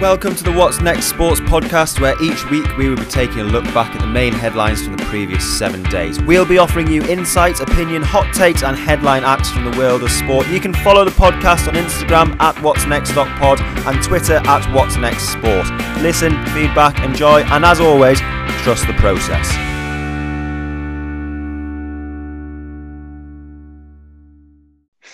Welcome to the What's Next Sports podcast, where each week we will be taking a look back at the main headlines from the previous seven days. We'll be offering you insights, opinion, hot takes, and headline acts from the world of sport. You can follow the podcast on Instagram at What's Next Pod and Twitter at What's Next Sport. Listen, feedback, enjoy, and as always, trust the process.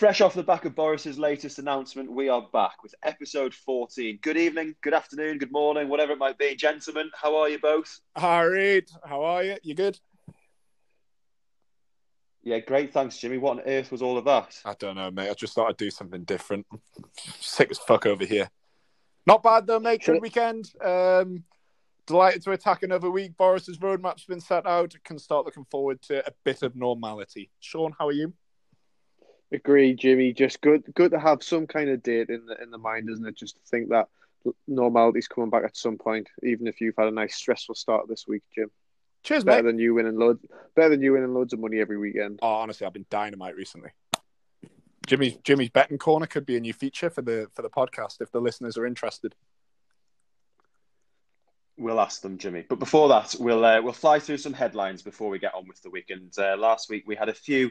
Fresh off the back of Boris's latest announcement, we are back with episode 14. Good evening, good afternoon, good morning, whatever it might be. Gentlemen, how are you both? Harry, how are you? You good? Yeah, great. Thanks, Jimmy. What on earth was all of that? I don't know, mate. I just thought I'd do something different. Sick as fuck over here. Not bad though, mate. Good weekend. Um, delighted to attack another week. Boris's roadmap's been set out. Can start looking forward to a bit of normality. Sean, how are you? Agree, Jimmy. Just good, good to have some kind of date in the in the mind, isn't it? Just to think that normality's coming back at some point, even if you've had a nice stressful start this week, Jim. Cheers, better mate. than you winning loads. Better than you winning loads of money every weekend. Oh, honestly, I've been dynamite recently. Jimmy's Jimmy's betting corner could be a new feature for the for the podcast if the listeners are interested. We'll ask them, Jimmy. But before that, we'll uh, we'll fly through some headlines before we get on with the week. And uh, last week we had a few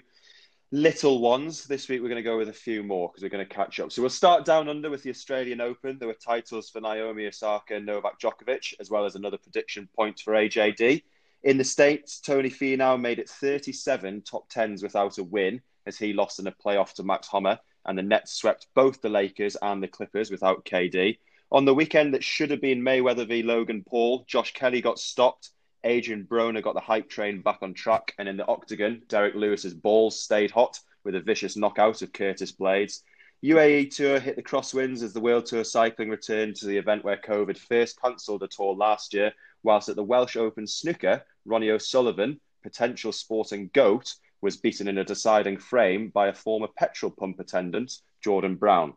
little ones. This week we're going to go with a few more because we're going to catch up. So we'll start down under with the Australian Open. There were titles for Naomi Osaka and Novak Djokovic, as well as another prediction point for AJD. In the States, Tony Finau made it 37 top tens without a win as he lost in a playoff to Max Homa, and the Nets swept both the Lakers and the Clippers without KD. On the weekend that should have been Mayweather v Logan Paul, Josh Kelly got stopped Adrian Broner got the hype train back on track, and in the octagon, Derrick Lewis's balls stayed hot with a vicious knockout of Curtis Blaydes. UAE Tour hit the crosswinds as the World Tour cycling returned to the event where COVID first cancelled a tour last year, whilst at the Welsh Open snooker, Ronnie O'Sullivan, potential sporting goat, was beaten in a deciding frame by a former petrol pump attendant, Jordan Brown.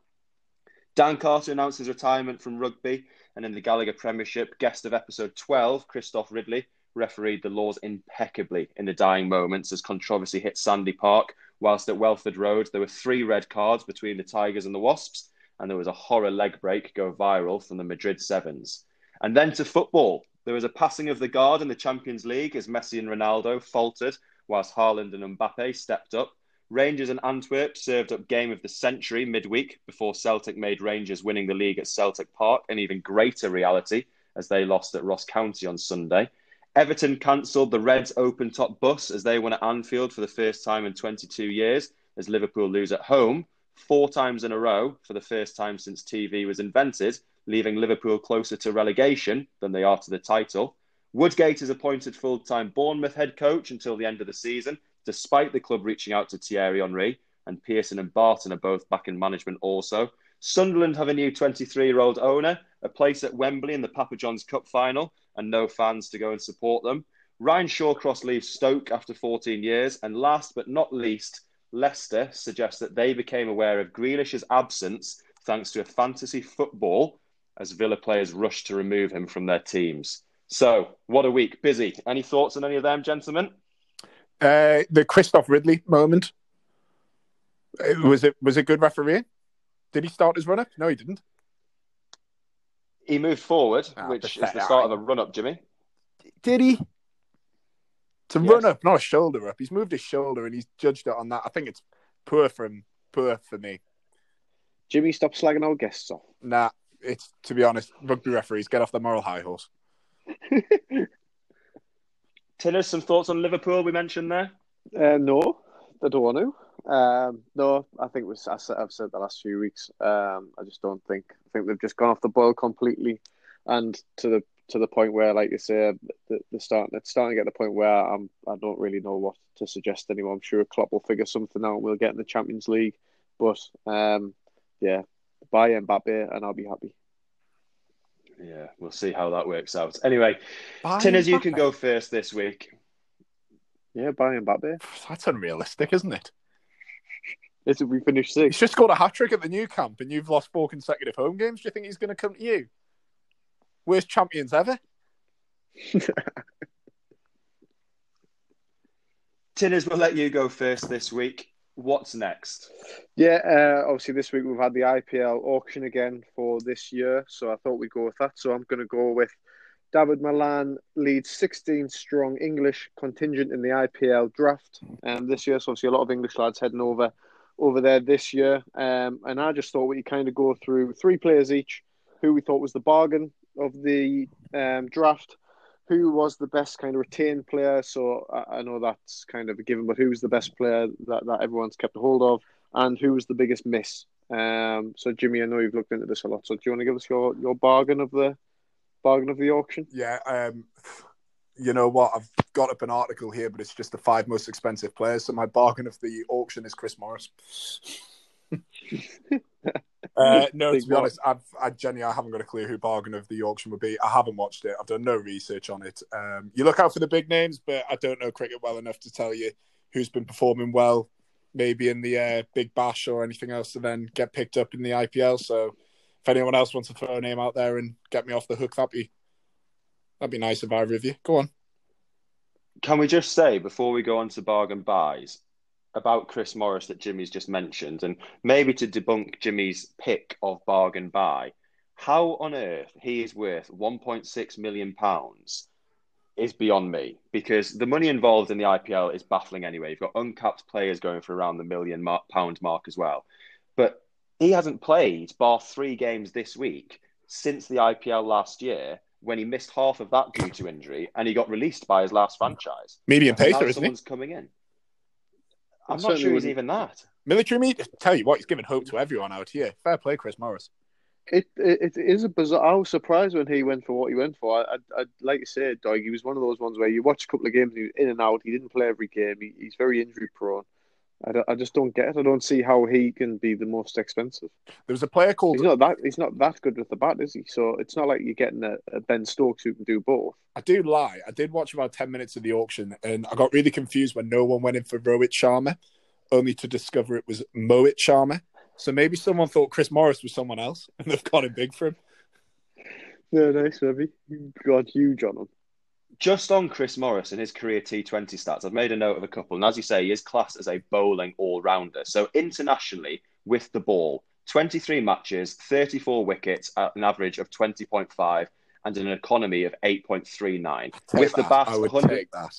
Dan Carter announced his retirement from rugby and in the Gallagher Premiership, guest of episode 12, Christophe Ridley, refereed the laws impeccably in the dying moments as controversy hit Sandy Park. Whilst at Welford Road, there were three red cards between the Tigers and the Wasps, and there was a horror leg break go viral from the Madrid Sevens. And then to football. There was a passing of the guard in the Champions League as Messi and Ronaldo faltered, whilst Haaland and Mbappe stepped up. Rangers and Antwerp served up game of the century midweek before Celtic made Rangers winning the league at Celtic Park an even greater reality as they lost at Ross County on Sunday. Everton cancelled the Reds open top bus as they won at Anfield for the first time in 22 years as Liverpool lose at home four times in a row for the first time since TV was invented, leaving Liverpool closer to relegation than they are to the title. Woodgate is appointed full time Bournemouth head coach until the end of the season despite the club reaching out to Thierry Henry, and Pearson and Barton are both back in management also. Sunderland have a new 23 year old owner, a place at Wembley in the Papa John's Cup final, and no fans to go and support them. Ryan Shawcross leaves Stoke after 14 years. And last but not least, Leicester suggests that they became aware of Grealish's absence thanks to a fantasy football as Villa players rushed to remove him from their teams. So, what a week. Busy. Any thoughts on any of them, gentlemen? Uh, the Christophe Ridley moment. Uh, was it was it good refereeing? Did he start his run up? No, he didn't. He moved forward, oh, which is the start of a run up, Jimmy. Did he? To yes. run up, not a shoulder up. He's moved his shoulder and he's judged it on that. I think it's poor from poor for me. Jimmy, stop slagging our guests off. Nah, it's to be honest, rugby referees get off the moral high horse. Tinners, some thoughts on Liverpool we mentioned there? Uh, no, I don't want to. Um, no, I think was I've said the last few weeks. Um, I just don't think. I think they've just gone off the boil completely, and to the to the point where, like you say, they're starting it's starting to get the point where I'm I don't really know what to suggest anymore. I'm sure Klopp will figure something out. We'll get in the Champions League, but um, yeah, buy Mbappe and I'll be happy. Yeah, we'll see how that works out. Anyway, buy Tinners, you can go first this week. Yeah, buy Mbappe. That's unrealistic, isn't it? Is it we finished six? He's just scored a hat trick at the Nou Camp, and you've lost four consecutive home games. Do you think he's going to come to you? Worst champions ever. Tinners, we'll let you go first this week. What's next? Yeah, uh, obviously this week we've had the IPL auction again for this year, so I thought we'd go with that. So I'm going to go with Dawid Malan leads 16 strong English contingent in the IPL draft um, this year. So obviously a lot of English lads heading over over there this year. Um, and I just thought we kind of go through three players each, who we thought was the bargain of the um, draft, who was the best kind of retained player. So I, I, know that's kind of a given, but who was the best player that, that everyone's kept a hold of, and who was the biggest miss. Um, so Jimmy, I know you've looked into this a lot. So do you want to give us your, your bargain of the bargain of the auction? Yeah. Um, you know what? I've got up an article here, but it's just the five most expensive players. So my bargain of the auction is Chris Morris. uh, no, to be honest, I've, I Jenny, I haven't got a clue who bargain of the auction would be. I haven't watched it. I've done no research on it. Um, you look out for the big names, but I don't know cricket well enough to tell you who's been performing well, maybe in the uh, Big Bash or anything else, to then get picked up in the IPL. So, if anyone else wants to throw a name out there and get me off the hook, that'd be that'd be nice of either of you. Go on. Can we just say before we go on to bargain buys about Chris Morris that Jimmy's just mentioned, and maybe to debunk Jimmy's pick of bargain buy, how on earth he is worth 1.6 million pounds is beyond me because the money involved in the IPL is baffling anyway. You've got uncapped players going for around the million pound mark as well, but he hasn't played bar three games this week since the IPL last year when he missed half of that due to injury and he got released by his last franchise. Maybe Medium pacer, isn't someone's he? coming in. I'm not sure he's even that. Military meat. Tell you what, he's giving hope to everyone out here. Fair play, Chris Morris. It, it, it is a bizarre. I was surprised when he went for what he went for. I, I, I like you said, Doug. He was one of those ones where you watch a couple of games, he was in and out. He didn't play every game. He, he's very injury prone. I, I just don't get it. I don't see how he can be the most expensive. There was a player called. He's not that. He's not that good with the bat, is he? So it's not like you're getting a, a Ben Stokes who can do both. I do lie. I did watch about ten minutes of the auction, and I got really confused when no one went in for Rohit Sharma, only to discover it was Mohit Sharma. So maybe someone thought Chris Morris was someone else, and they've got him big for him. Yeah, nice, maybe. Got huge on him just on Chris Morris and his career T20 stats, I've made a note of a couple. And as you say, he is classed as a bowling all rounder. So internationally, with the ball, 23 matches, 34 wickets at an average of 20.5 and an economy of 8.39. With that. the bat, I would 100... take that.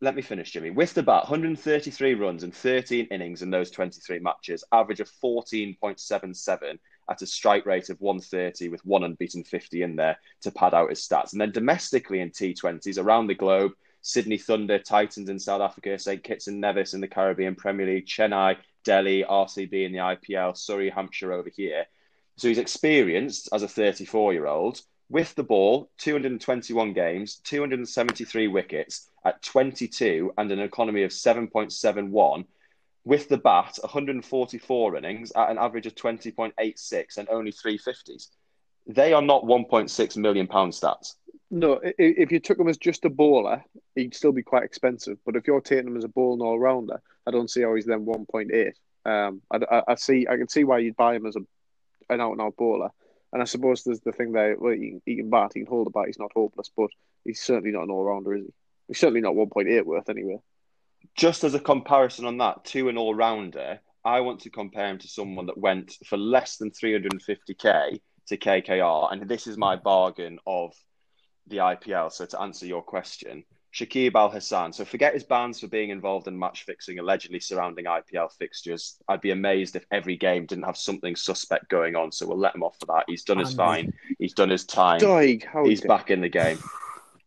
Let me finish, Jimmy. With the bat, 133 runs and 13 innings in those 23 matches, average of 14.77 at a strike rate of 130 with one unbeaten 50 in there to pad out his stats. And then domestically in T20s around the globe, Sydney Thunder, Titans in South Africa, St. Kitts and Nevis in the Caribbean Premier League, Chennai, Delhi, RCB in the IPL, Surrey, Hampshire over here. So he's experienced as a 34 year old with the ball, 221 games, 273 wickets at 22 and an economy of 7.71 with the bat, 144 innings at an average of 20.86 and only 350s. They are not 1.6 million pound stats. No, if you took him as just a bowler, he'd still be quite expensive. But if you're taking him as a bowling all rounder, I don't see how he's then 1.8. Um, I, I, I, see, I can see why you'd buy him as a an out and out bowler. And I suppose there's the thing there, well, he, he can bat, he can hold a bat, he's not hopeless, but he's certainly not an all rounder, is he? He's certainly not 1.8 worth anyway just as a comparison on that to an all rounder, I want to compare him to someone that went for less than 350k to KKR, and this is my bargain of the IPL. So to answer your question, Shakib Al Hasan. So forget his bans for being involved in match fixing allegedly surrounding IPL fixtures. I'd be amazed if every game didn't have something suspect going on. So we'll let him off for that. He's done his fine. He's done his time. He's back in the game.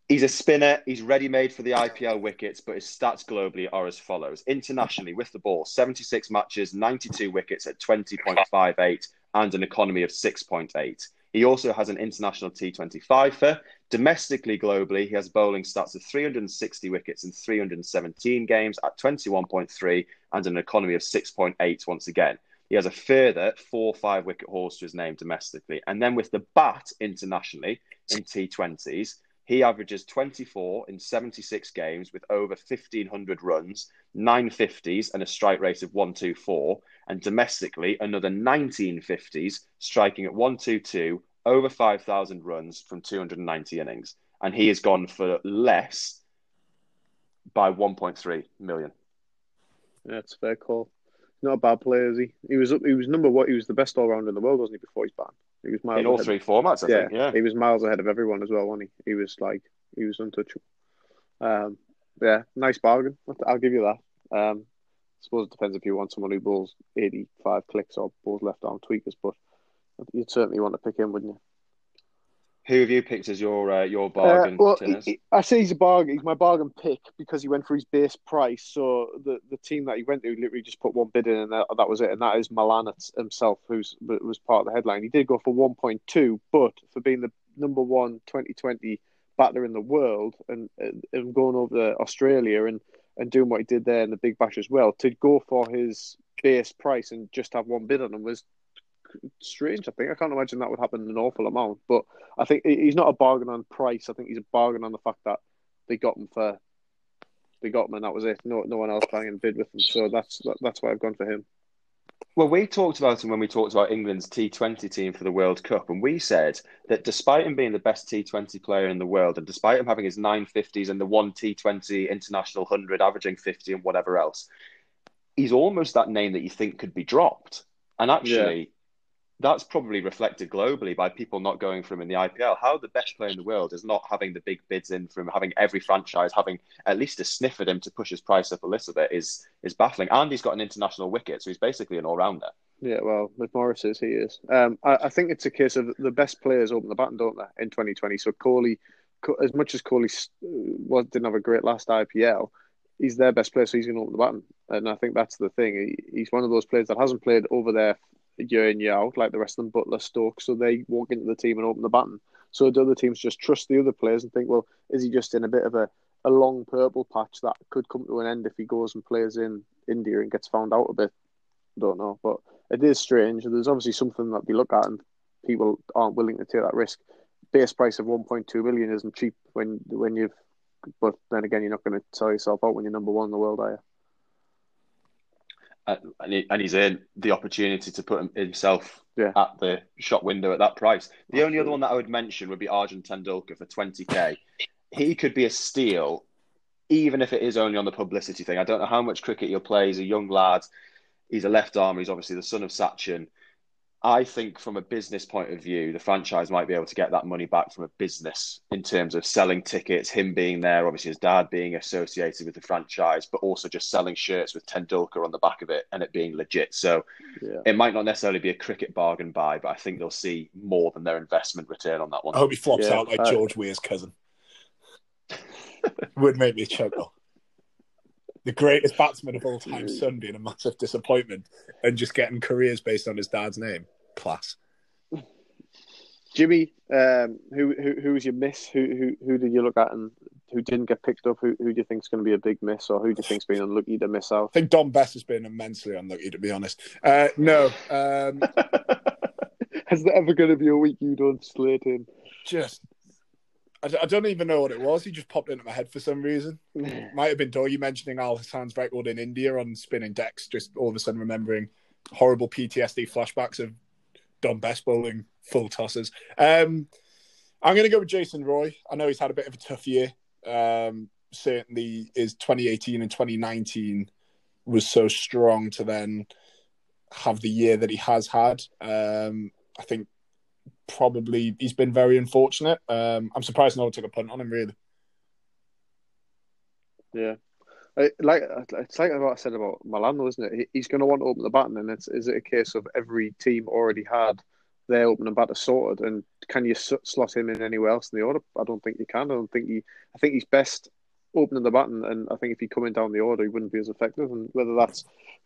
He's a spinner. He's ready made for the IPL wickets, but his stats globally are as follows. Internationally, with the ball, 76 matches, 92 wickets at 20.58 and an economy of 6.8. He also has an international T25 for. Domestically, globally, he has bowling stats of 360 wickets in 317 games at 21.3 and an economy of 6.8 once again. He has a further four five wicket hauls to his name domestically. And then with the bat internationally in T20s, he averages 24 in 76 games with over 1,500 runs, 950s, and a strike rate of 124. And domestically, another 1950s, striking at 122, over 5,000 runs from 290 innings. And he has gone for less by 1.3 million. A fair call. Not a bad player, is he? He was up. He was number what? He was the best all rounder in the world, wasn't he? Before his ban, he was miles in all ahead. three formats. I yeah, think. Yeah, he was miles ahead of everyone as well, wasn't he? He was like he was untouchable. Um, yeah, nice bargain. I'll give you that. Um, I suppose it depends if you want someone who bowls eighty-five clicks or bowls left arm tweakers, but you'd certainly want to pick him, wouldn't you? Who have you picked as your uh, your Uh, bargain? well, he- I say he's a bargain. He's my bargain pick because he went for his base price. So the, the team that he went to literally just put one bid in, and that, that was it. And that is Malan himself, who's was part of the headline. He did go for one point two, but for being the number one 2020 batter in the world and and going over to Australia and and doing what he did there in the Big Bash as well, to go for his base price and just have one bid on him was strange. I think I can't imagine that would happen an awful amount, but I think he's not a bargain on price. I think he's a bargain on the fact that they got him for they got him and that was it. No, no one else banging bid with him. So that's that's why I've gone for him. Well, we talked about him when we talked about England's T20 team for the World Cup, and we said that despite him being the best T20 player in the world, and despite him having his 950s and the one T20 international 100, averaging 50 and whatever else, he's almost that name that you think could be dropped. And actually, that's probably reflected globally by people not going for him in the IPL. How the best player in the world is not having the big bids in from having every franchise having at least a sniff at him to push his price up a little bit is is baffling. And he's got an international wicket, so he's basically an all rounder. Yeah, well, with Morris is he is. Um, I, I think it's a case of the best players open the baton, don't they, in 2020. So Kohli, Co- as much as was didn't have a great last IPL, he's their best player, so he's going to open the baton. And I think that's the thing. He, he's one of those players that hasn't played over there year in year out like the rest of them, Buttler, Stokes. So they walk into the team and open the baton. So the other teams just trust the other players and think, well, is he just in a bit of a, a long purple patch that could come to an end if he goes and plays in India and gets found out a bit? I Don't know, but it is strange. There's obviously something that they look at and people aren't willing to take that risk. Base price of 1.2 million isn't cheap when when you've, but then again, you're not going to sell yourself out when you're number one in the world, are you? And, he, and he's in the opportunity to put himself Yeah. at the shop window at that price. The only other one that I would mention would be Arjun Tendulkar for 20k. He could be a steal, even if it is only on the publicity thing. I don't know how much cricket he'll play. He's a young lad. He's a left arm. He's obviously the son of Sachin. I think from a business point of view, the franchise might be able to get that money back from a business in terms of selling tickets, him being there, obviously his dad being associated with the franchise, but also just selling shirts with Tendulkar on the back of it and it being legit. So Yeah. it might not necessarily be a cricket bargain buy, but I think they'll see more than their investment return on that one. I hope he flops Yeah, out like uh, George Weir's cousin. Would make me chuckle. The greatest batsman of all time, son being a massive disappointment and just getting careers based on his dad's name. Class. Jimmy, um, who who who was your miss? Who who who did you look at and who didn't get picked up? Who who do you think is going to be a big miss, or who do you think's been unlucky to miss out? I think Don Best has been immensely unlucky, to be honest. Uh, no, um, Is there ever going to be a week you don't slate him? just I, I don't even know what it was. He just popped into my head for some reason. Might have been Dougie mentioning Al Hasan's record in India on spinning decks. Just all of a sudden remembering horrible PTSD flashbacks of Don Best bowling full tosses. Um, I'm going to go with Jason Roy. I know he's had a bit of a tough year. Um, certainly, his 2018 and 2019 was so strong to then have the year that he has had. Um, I think probably he's been very unfortunate. Um, I'm surprised no one took a punt on him, really. Yeah. Like it's like what I said about Malan, isn't it? He's going to want to open the baton, and it's is it a case of every team already had their opening batter sorted, and can you slot him in anywhere else in the order? I don't think you can. I don't think he. I think he's best opening the baton, and I think if he coming down the order, he wouldn't be as effective. And whether that's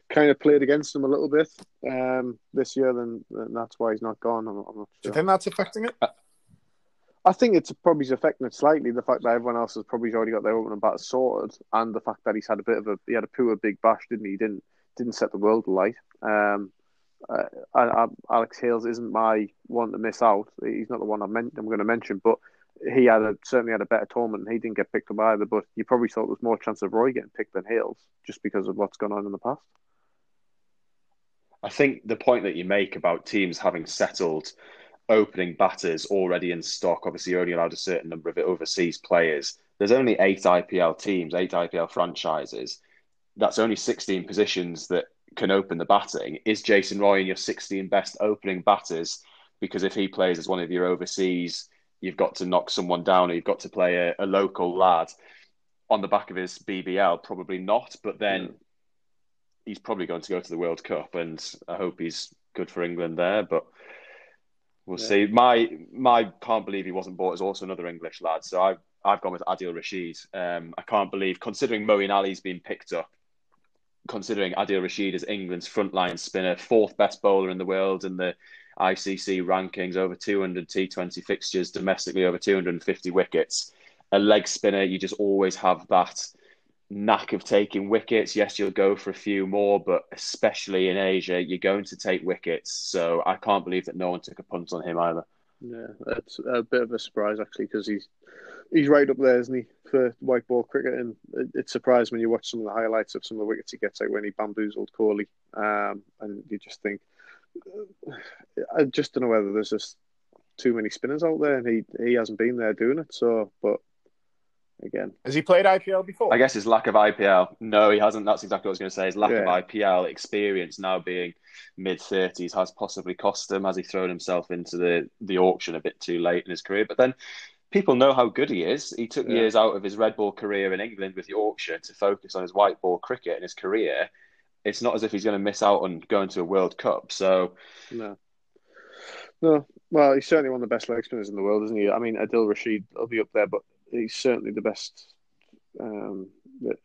kind of played against him a little bit um, this year, then, then that's why he's not gone. I'm, I'm not Do you think that's affecting it? I think it's probably affecting it slightly. The fact that everyone else has probably already got their opening batter sorted, and the fact that he's had a bit of a he had a poor big bash, didn't he? He didn't didn't set the world alight. Um, uh, I, I, Alex Hales isn't my one to miss out. He's not the one I'm, men- I'm going to mention, but he had a, certainly had a better tournament. and He didn't get picked up either, but you probably thought there was more chance of Roy getting picked than Hales just because of what's gone on in the past. I think the point that you make about teams having settled opening batters already in stock, obviously only allowed a certain number of overseas players. There's only eight IPL teams, eight IPL franchises. that's only 16 positions that can open the batting. Is Jason Roy in your 16 best opening batters? Because if he plays as one of your overseas, you've got to knock someone down or you've got to play a, a local lad on the back of his BBL. Probably not, but then yeah. he's probably going to go to the World Cup, and I hope he's good for England there. But we'll yeah. see. My my can't believe he wasn't bought is also another English lad. So I've I've gone with Adil Rashid. Um, I can't believe, considering Moeen Ali's been picked up, considering Adil Rashid is England's frontline spinner, fourth best bowler in the world in the ICC rankings, over 200 T20 fixtures domestically, over 250 wickets. A leg spinner, you just always have that knack of taking wickets. Yes, you'll go for a few more, but especially in Asia, you're going to take wickets. So I can't believe that no one took a punt on him either. Yeah, that's a bit of a surprise actually because he's he's right up there, isn't he, for white ball cricket? And it, it surprised when you watch some of the highlights of some of the wickets he gets, like when he bamboozled Kohli, um, and you just think, I just don't know whether there's just too many spinners out there, and he he hasn't been there doing it. So, but again, has he played IPL before? I guess his lack of IPL. No, he hasn't. That's exactly what I was going to say. His lack yeah. of IPL experience, now being mid thirties, has possibly cost him. Has he thrown himself into the the auction a bit too late in his career? But then people know how good he is. He took yeah. years out of his red ball career in England with Yorkshire to focus on his white ball cricket in his career. It's not as if he's going to miss out on going to a World Cup. So, no, no. Well, he's certainly one of the best leg spinners in the world, isn't he? I mean, Adil Rashid will be up there, but he's certainly the best. Um,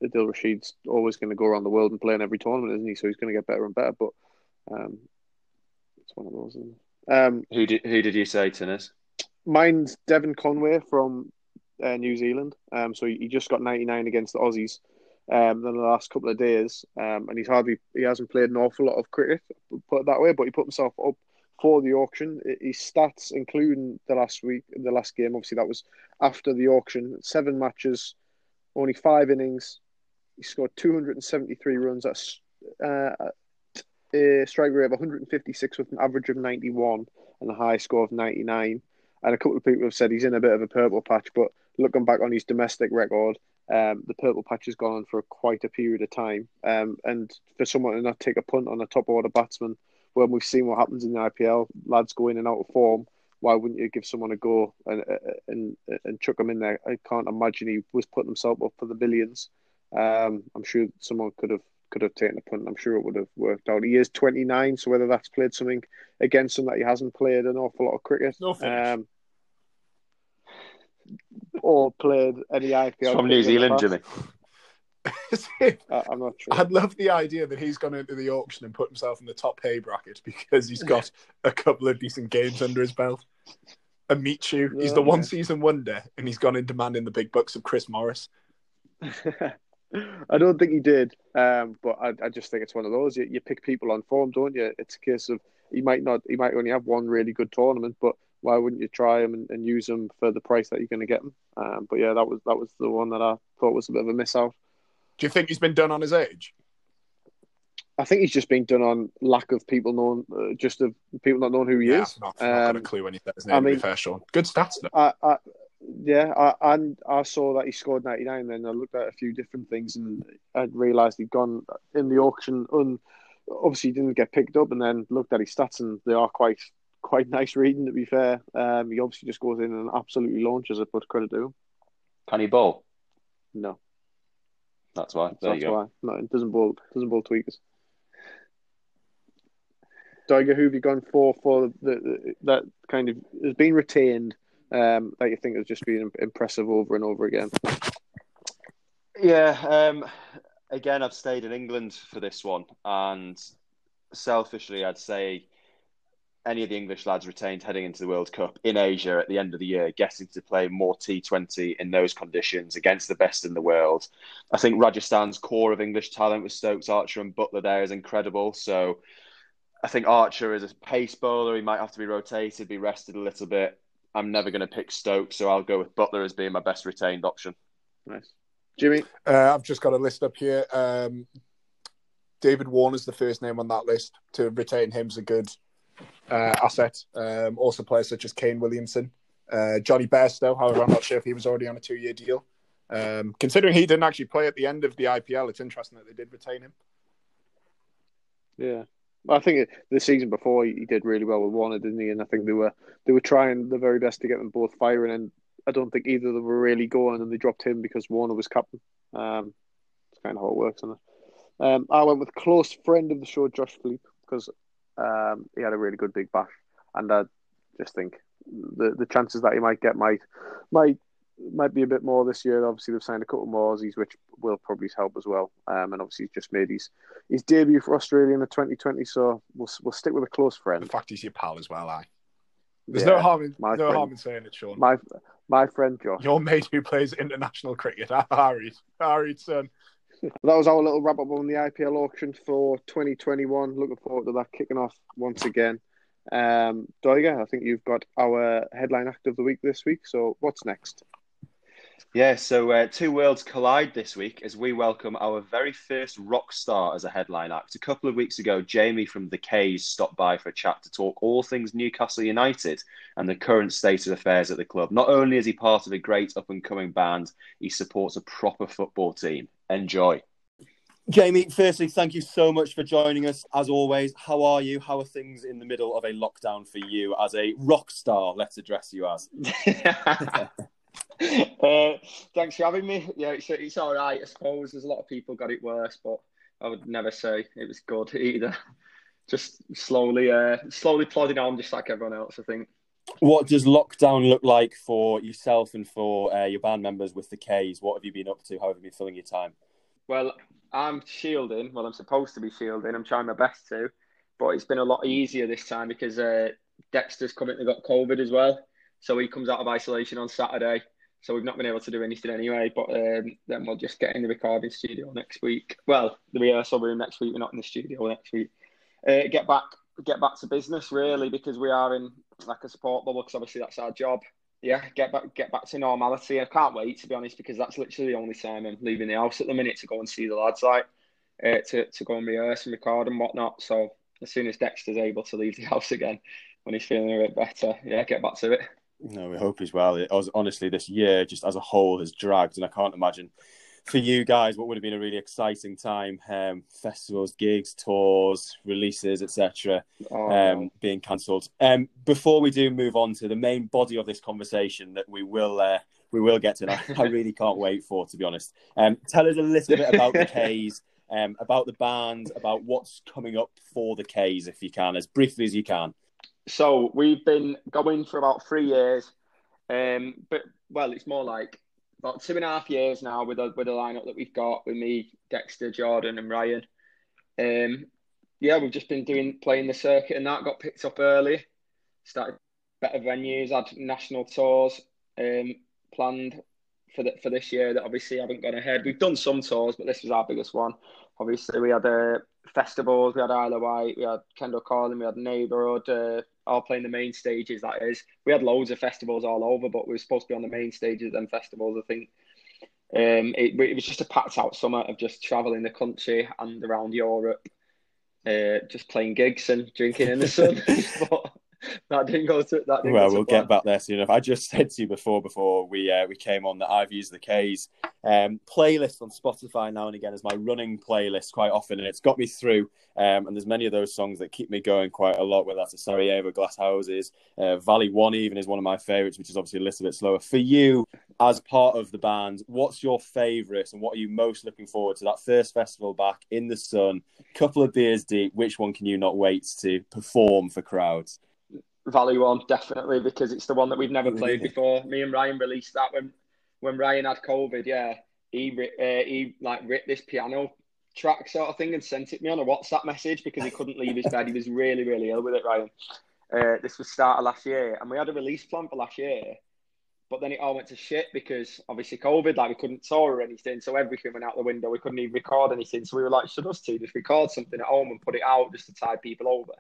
Adil Rashid's always going to go around the world and play in every tournament, isn't he? So he's going to get better and better. But um, it's one of those. Um, who did who did you say, Tinners? mine's Devon Conway from uh, New Zealand. Um, so he just got 99 against the Aussies um, in the last couple of days, um, and he's hardly he hasn't played an awful lot of cricket, put it that way. But he put himself up for the auction. His stats, including the last week, the last game, obviously that was after the auction. Seven matches, only five innings. He scored 273 runs. That's uh, a strike rate of 156 with an average of 91 and a high score of 99 and a couple of people have said he's in a bit of a purple patch. But looking back on his domestic record, um, the purple patch has gone on for quite a period of time. Um, and for someone to not take a punt on a top order batsman, when we've seen what happens in the IPL, lads go in and out of form. Why wouldn't you give someone a go and and and chuck them in there? I can't imagine he was putting himself up for the billions. Um, I'm sure someone could have could have taken a punt. I'm sure it would have worked out. He is 29, so whether that's played something against him that he hasn't played an awful lot of cricket, no um, or played any IPL from New Zealand, Jimmy. I'm not sure. I'd love the idea that he's gone into the auction and put himself in the top pay bracket because he's got a couple of decent games under his belt. And Michu, he's the one season wonder, and he's gone in demanding the big bucks of Chris Morris. I don't think he did, um, but I, I, just think it's one of those. You, you, pick people on form, don't you? It's a case of he might not, he might only have one really good tournament, but why wouldn't you try him and, and use him for the price that you're going to get him? Um, but yeah, that was that was the one that I thought was a bit of a miss out. Do you think he's been done on his age? I think he's just been done on lack of people knowing, uh, just of people not knowing who he yeah, is. Not, not got a um, clue when he says his name. I mean, fair, Sean. Good stats. I, I, yeah, I, and I saw that he scored 99. Then I looked at a few different things and I realised he'd gone in the auction. Un, obviously, he didn't get picked up, and then looked at his stats, and they are quite quite nice reading. To be fair, um, he obviously just goes in and absolutely launches it. But credit to him. Can he bowl? No. That's why. There That's why. No, it doesn't bowl. Doesn't bowl tweakers. Tiger, who have you gone for for the, the that kind of has been retained um, that you think has just been impressive over and over again? Yeah, um, again, I've stayed in England for this one, and selfishly, I'd say any of the English lads retained heading into the World Cup in Asia at the end of the year, getting to play more T20 in those conditions against the best in the world. I think Rajasthan's core of English talent with Stokes, Archer, and Buttler there is incredible. So I think Archer is a pace bowler. He might have to be rotated, be rested a little bit. I'm never going to pick Stokes, so I'll go with Buttler as being my best retained option. Nice. Jimmy? Uh, I've just got a list up here. Um, David Warner's the first name on that list. To retain him's a good uh, asset. Um, also, players such as Kane Williamson, uh, Jonny Bairstow. However, I'm not sure if he was already on a two-year deal. Um, considering he didn't actually play at the end of the IPL, it's interesting that they did retain him. Yeah, I think the season before he did really well with Warner, didn't he? And I think they were they were trying the very best to get them both firing, and I don't think either of them were really going, and they dropped him because Warner was captain. Um, it's kind of how it works, isn't it? Um, I went with close friend of the show, Josh Philippe, because um, he had a really good big bash, and I just think the the chances that he might get might might might be a bit more this year. Obviously, they've signed a couple more Aussies, which will probably help as well. Um, and obviously, he's just made his his debut for Australia in the 2020. So we'll we'll stick with a close friend. The fact he's your pal as well, I. There's yeah, no harm in no friend, harm in saying it, Sean. My my friend Josh, your mate who plays international cricket, Harry, Harry's son. That was our little wrap up on the IPL auction for 2021. Looking forward to that kicking off once again. Um, Doiga, I think you've got our headline act of the week this week. So what's next? Yeah, so uh, two worlds collide this week as we welcome our very first rock star as a headline act. A couple of weeks ago, Jamie from the K's stopped by for a chat to talk all things Newcastle United and the current state of affairs at the club. Not only is he part of a great up and coming band, he supports a proper football team. Enjoy. Jamie, firstly, thank you so much for joining us. As always, how are you? How are things in the middle of a lockdown for you as a rock star? Let's address you as. uh, thanks for having me. Yeah, it's, it's all right, I suppose. There's a lot of people got it worse, but I would never say it was good either. Just slowly, uh, slowly plodding on, just like everyone else, I think. What does lockdown look like for yourself and for uh, your band members with the K's? What have you been up to? How have you been filling your time? Well, I'm shielding. Well, I'm supposed to be shielding. I'm trying my best to, but it's been a lot easier this time because uh, Dexter's currently got COVID as well. So he comes out of isolation on Saturday. So we've not been able to do anything anyway. But um, then we'll just get in the recording studio next week. Well, the rehearsal room next week. We're not in the studio next week. Uh, get back, get back to business really, because we are in like a support bubble. Because obviously that's our job. Yeah, get back, get back to normality. I can't wait to be honest, because that's literally the only time I'm leaving the house at the minute to go and see the lads, like uh, to to go and rehearse and record and whatnot. So as soon as Dexter's able to leave the house again, when he's feeling a bit better, yeah, get back to it. No, we hope as well. It was honestly this year, just as a whole, has dragged, and I can't imagine for you guys what would have been a really exciting time. Um, festivals, gigs, tours, releases, etc., oh. um, being cancelled. Um, before we do move on to the main body of this conversation that we will uh, we will get to, I, I really can't wait for, to be honest. Um, tell us a little bit about the K's. Um, about the band, about what's coming up for the K's, if you can, as briefly as you can. So we've been going for about three years, um, but well, it's more like about two and a half years now with the with the lineup that we've got with me, Dexter, Jordan, and Ryan. Um, yeah, we've just been doing playing the circuit, and that got picked up early. Started better venues, had national tours um, planned for the, for this year that obviously haven't gone ahead. We've done some tours, but this was our biggest one. Obviously, we had uh, festivals, we had of Wight, we had Kendal Calling, we had Neighbourhood, uh, all playing the main stages. That is, we had loads of festivals all over, but we were supposed to be on the main stages and festivals. I think um, it, it was just a packed out summer of just traveling the country and around Europe, uh, just playing gigs and drinking in the sun. but that didn't go to that. Didn't well, we'll plan. get back there soon enough. I just said to you before before we uh, we came on that I've used the K's um, playlist on Spotify now and again as my running playlist quite often, and it's got me through. Um, and there's many of those songs that keep me going quite a lot. Whether that's a Sarajevo Glass Houses, uh, Valley One, even is one of my favourites, which is obviously a little bit slower. For you, as part of the band, what's your favourite, and what are you most looking forward to? That first festival back in the sun, couple of beers deep. Which one can you not wait to perform for crowds? Valley one definitely because it's the one that we've never played before. Me and Ryan released that when when Ryan had COVID. Yeah, he uh, he like ripped this piano track sort of thing and sent it me on a WhatsApp message because he couldn't leave his bed. He was really really ill with it. Ryan. Uh, this was start of last year, and we had a release plan for last year, but then it all went to shit because obviously COVID, like we couldn't tour or anything, so everything went out the window. We couldn't even record anything, so we were like, should us two just record something at home and put it out just to tide people over,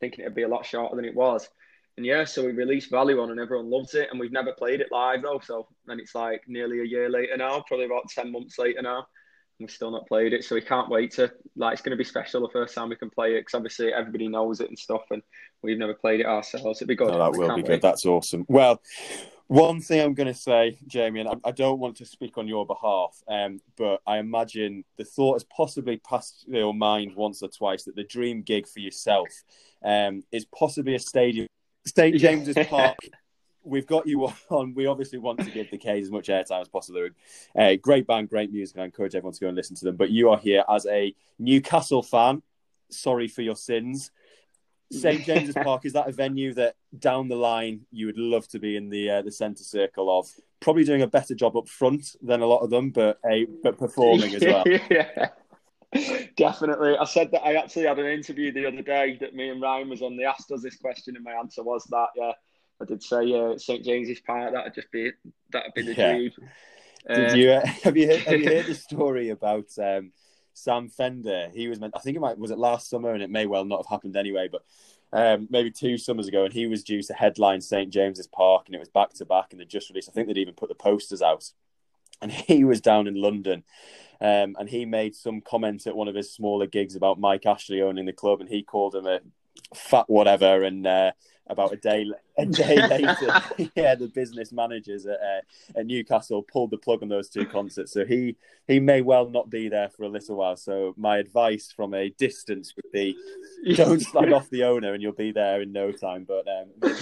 thinking it'd be a lot shorter than it was. And yeah, so we released Valley One and everyone loves it. And we've never played it live though. So then it's like nearly a year later now, probably about 10 months later now. We've still not played it. So we can't wait to, like, it's going to be special the first time we can play it because obviously everybody knows it and stuff. And we've never played it ourselves. It'd be good. Oh, that will be good. That's awesome. Well, One thing I'm going to say, Jamie, and I, I don't want to speak on your behalf, um, but I imagine the thought has possibly passed your mind once or twice that the dream gig for yourself um, is possibly a stadium, St James's Park. We've got you on. We obviously want to give the K's as much airtime as possible. Uh, great band, great music. I encourage everyone to go and listen to them. But you are here as a Newcastle fan. Sorry for your sins. St James's Park is that a venue that down the line you would love to be in the uh, the centre circle of? Probably doing a better job up front than a lot of them, but a but performing as well. yeah, definitely. I said that I actually had an interview the other day that me and Ryan was on. They asked us this question, and my answer was that yeah, I did say uh, St James's Park. That'd just be that'd be the yeah. dream. Did uh, you uh, have you heard, have you heard the story about? Um, Sam Fender. He was meant. I think it might was it last summer, and it may well not have happened anyway. But um, maybe two summers ago, and he was due to headline St James's Park, and it was back to back, and they just released. I think they'd even put the posters out, and he was down in London. Um, and he made some comment at one of his smaller gigs about Mike Ashley owning the club, and he called him a fat whatever, and uh, about a day a day later, yeah, the business managers at, uh, at Newcastle pulled the plug on those two concerts. So he he may well not be there for a little while. So my advice from a distance would be, don't slag off the owner, and you'll be there in no time. But um,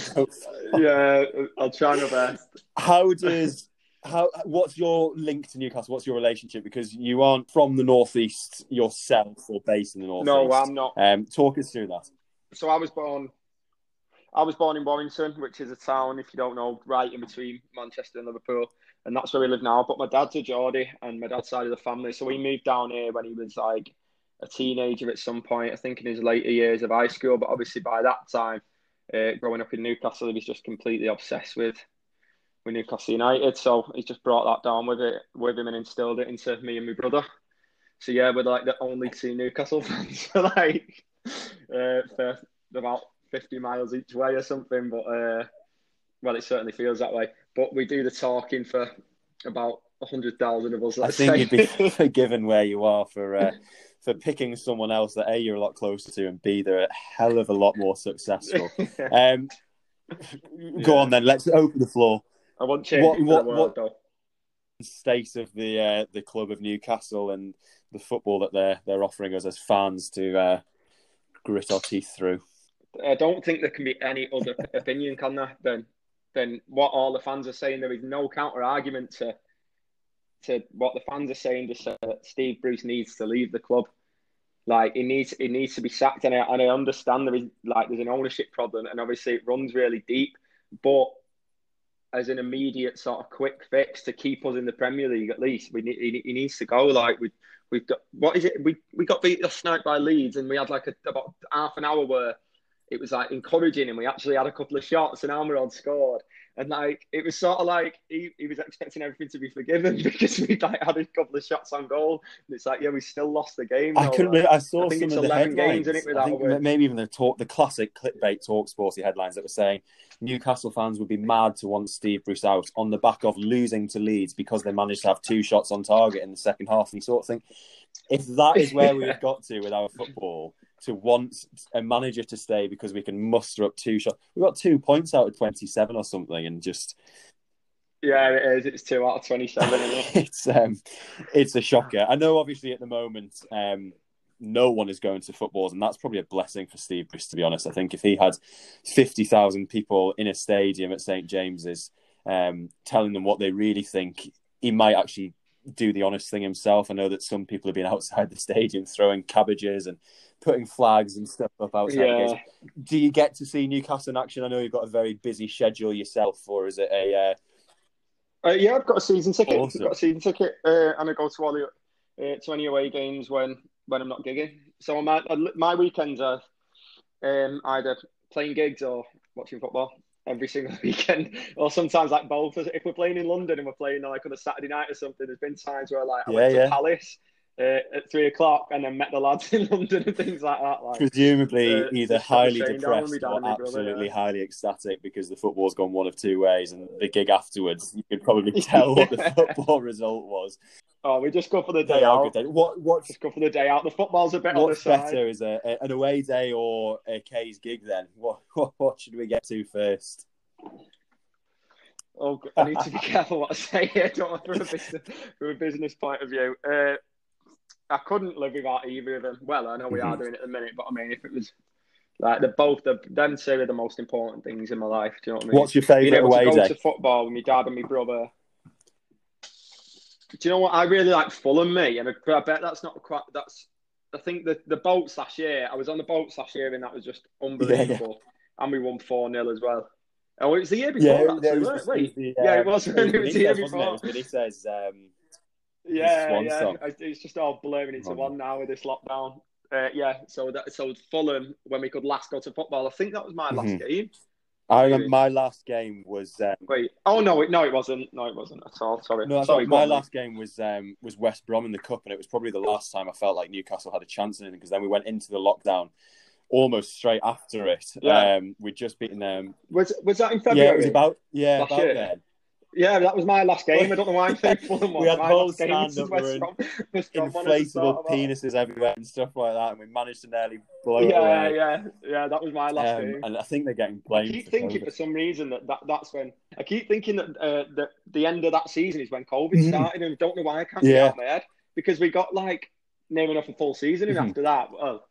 yeah, I'll try my best. How does how what's your link to Newcastle? What's your relationship? Because you aren't from the northeast yourself or based in the northeast. No, I'm not. Um, talk us through that. So I was born I was born in Warrington, which is a town, if you don't know, right in between Manchester and Liverpool. And that's where we live now. But my dad's a Geordie and my dad's side of the family. So we moved down here when he was like a teenager at some point, I think in his later years of high school. But obviously by that time, uh, growing up in Newcastle, he was just completely obsessed with with Newcastle United. So he just brought that down with it with him and instilled it into me and my brother. So yeah, we're like the only two Newcastle fans for like uh, for about 50 miles each way or something. But uh, well, it certainly feels that way. But we do the talking for about 100,000 of us. I think say. you'd be forgiven where you are for. Uh, for picking someone else that a you're a lot closer to and b they're a hell of a lot more successful. um, go on then. Let's open the floor. I want change what, what, world, what state of the uh, the club of Newcastle and the football that they're they're offering us as fans to uh, grit our teeth through. I don't think there can be any other opinion, can there, than than what all the fans are saying. There is no counter argument to to what the fans are saying. Just uh, Steve Bruce needs to leave the club. Like he needs he needs to be sacked, and I, and I understand there is like there's an ownership problem, and obviously it runs really deep. But as an immediate sort of quick fix to keep us in the Premier League, at least we need he, needs to go. Like we we've got what is it? We we got beat last night by Leeds, and we had like a, about half an hour where it was like encouraging and we actually had a couple of shots and Almiron scored and like it was sort of like he, he was expecting everything to be forgiven because we like had a couple of shots on goal. And it's like yeah we still lost the game I couldn't like, I saw I some of the headlines. games, I think maybe even the talk the classic clickbait talk sporty headlines that were saying Newcastle fans would be mad to want Steve Bruce out on the back of losing to Leeds because they managed to have two shots on target in the second half. And you sort of think if that is where we've got to with our football to want a manager to stay because we can muster up two shots. We got two points out of twenty-seven or something, and just yeah, it is. It's two out of twenty-seven. It? it's um, it's a shocker. I know, obviously, at the moment, um, no one is going to footballs, and that's probably a blessing for Steve Bruce. To be honest, I think if he had fifty thousand people in a stadium at St James's, um, telling them what they really think, he might actually do the honest thing himself. I know that some people have been outside the stadium throwing cabbages and putting flags and stuff up outside. Yeah. Do you get to see Newcastle in action? I know you've got a very busy schedule yourself, or is it a? Uh... Uh, yeah, I've got a season ticket. Awesome. I've got a season ticket, uh, and I go to all the uh, to any away games when when I'm not gigging. So my my weekends are um, either playing gigs or watching football every single weekend, or sometimes like both. If we're playing in London and we're playing like on a Saturday night or something, there's been times where like I yeah, went to yeah. Palace uh, at three o'clock and then met the lads in London and things like that. Like, Presumably, uh, either highly depressed or absolutely brother, yeah. highly ecstatic because the football's gone one of two ways, and the gig afterwards, you could probably tell what the football result was. Oh, we just go for the day out. Day. What? What? Just go for the day out. The football's a bit. What's better, is a, a, an away day or a K's gig? Then what, what? What should we get to first? oh, I need to be careful what I say here. From a business, from a business point of view. Uh, I couldn't live without either of them. Well, I know we mm-hmm. are doing it at the minute, but I mean, if it was like they're both the them two are the most important things in my life. Do you know what I mean? What's your favourite away to go day? to football with my dad and my brother. Do you know what I really like Fulham? Me, and I bet that's not quite. That's I think the the boats last year. I was on the boats last year, and that was just unbelievable. Yeah. And we won four 0 as well. Oh, it was the year before. Yeah, that, it was, the, uh, yeah, it was. It was, it was the year before. It? It says, um, yeah, yeah. It's just all blurring into one now with this lockdown. Uh, yeah, so that so Fulham when we could last go to football. I think that was my last mm-hmm. game. I remember my last game was. Um, Wait, oh no, it, no, it wasn't. No, it wasn't at all. Sorry, no, sorry. My last game was um, was West Brom in the cup, and it was probably the last time I felt like Newcastle had a chance in it because then we went into the lockdown almost straight after it. Yeah. Um, we'd just beaten them. Was was that in February? Yeah, it was about yeah about then. Yeah, that was my last game. I don't know why I'm thankful. we had stand up West Brom, inflatable penises everywhere and stuff like that, and we managed to nearly blow yeah, it away. Yeah, yeah, that was my last um, game. And I think they're getting blamed. I keep for thinking COVID. for some reason that, that that's when I keep thinking that uh, that the end of that season is when COVID mm. started, and I don't know why I can't yeah. get out my head because we got like near enough a full season, and mm. after that, well,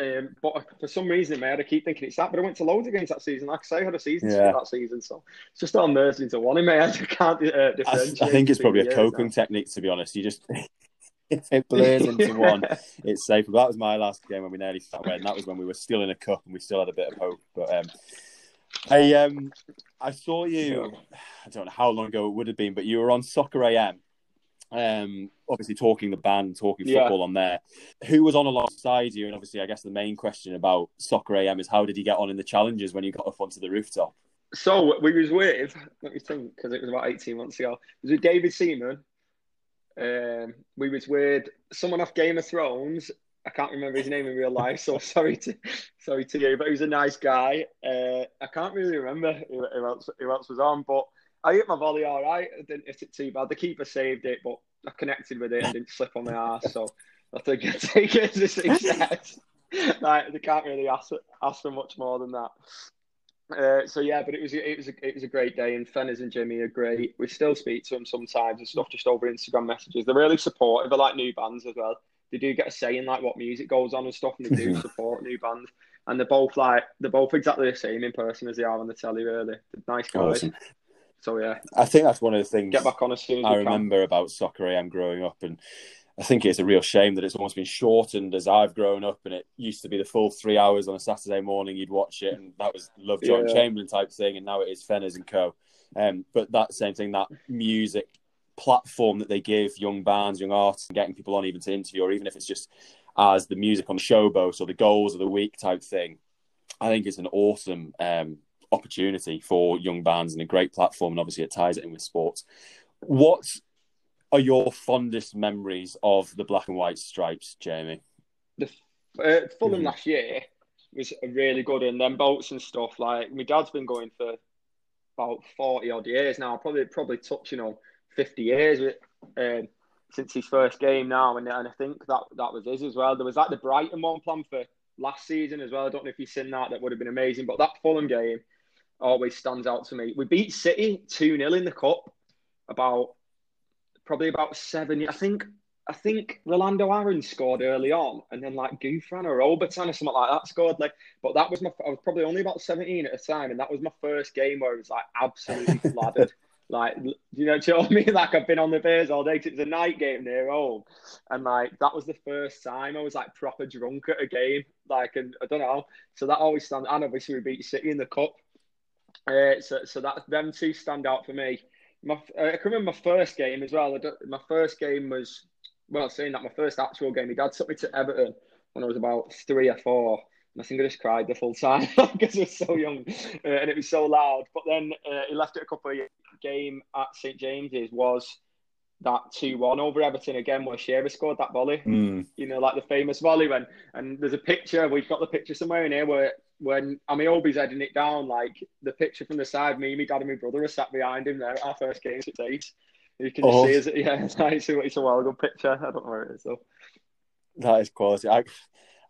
um, but for some reason in my head, I keep thinking it's that. But I went to loads of games that season. Like I say, I had a season yeah. that season, so it's just all merged into one in my head. I can't uh, differentiate. I, I think it's probably a coping technique, to be honest. You just it blurs into one. It's safe. But that was my last game when we nearly sat and that was when we were still in a cup and we still had a bit of hope. But um, I um, I saw you. I don't know how long ago it would have been, but you were on Soccer AM um, obviously talking the band, talking football yeah. on there. Who was on alongside you? And obviously, I guess the main question about Soccer AM is how did he get on in the challenges when you got up onto the rooftop? So we was with, let me think, because it was about 18 months ago. It was with David Seaman. Um, we was with someone off Game of Thrones. I can't remember his name in real life, so sorry to sorry to you. But he was a nice guy. Uh, I can't really remember who, who, else who else was on, but I hit my volley all right. I didn't hit it too bad. The keeper saved it, but I connected with it and didn't slip on my ass. So I think I take it as a success. like, they can't really ask ask for much more than that. Uh, so yeah, but it was it was a, it was a great day, and Fenners and Jimmy are great. We still speak to them sometimes and stuff just over Instagram messages. They're really supportive. I like new bands as well. They do get a say in like what music goes on and stuff, and they do support new bands. And they're both like they're both exactly the same in person as they are on the telly. Really, they're nice guys. Awesome. So yeah, I think that's one of the things. Get back on as soon as I remember can. about soccer AM growing up, and I think it's a real shame that it's almost been shortened as I've grown up, and it used to be the full three hours on a Saturday morning. You'd watch it, and that was Love John yeah. Chamberlain type thing, and now it is Fenners and Co. Um, but that same thing, that music platform that they give young bands, young artists, and getting people on even to interview, or even if it's just as the music on the showboat or the goals of the week type thing. I think it's an awesome um, opportunity for young bands and a great platform. And obviously, it ties it in with sports. What are your fondest memories of the black and white stripes, Jamie? The uh, Fulham last year was really good, and then boats and stuff. Like my dad's been going for about forty odd years now, probably probably touching on fifty years um, since his first game now, and, and I think that that was his as well. There was like the Brighton one planned for last season as well. I don't know if you've seen that; that would have been amazing. But that Fulham game always stands out to me. We beat City 2 0 in the Cup about probably about seven. I think I think Rolando Aaron scored early on, and then like Gouffran or Obertan or something like that scored. Like, but that was my. I was probably only about seventeen at the time, and that was my first game where it was like absolutely flooded. Like, you know, do you know what I mean? Like, I've been on the beers all day. It's a night game near home, and like that was the first time I was like proper drunk at a game. Like, and I don't know. So that always stands. And obviously, we beat City in the cup, uh, so, so that them two stand out for me. My, uh, I can remember my first game as well. My first game was well, saying that my first actual game. My dad took me to Everton when I was about three or four. And I think I just cried the full time because I was so young uh, and it was so loud. But then uh, he left it a couple of years. Game at St James's was that 2 1 over Everton again, where Shearer scored that volley. Mm. You know, like the famous volley when, and there's a picture, we've got the picture somewhere in here where when I mean Ameobi's heading it down, like the picture from the side, me, my dad, and my brother are sat behind him there at our first game at eight. You can oh. see, is it? Yeah, it's, it's, a, it's a well good picture. I don't know where it is though. That is quality. I,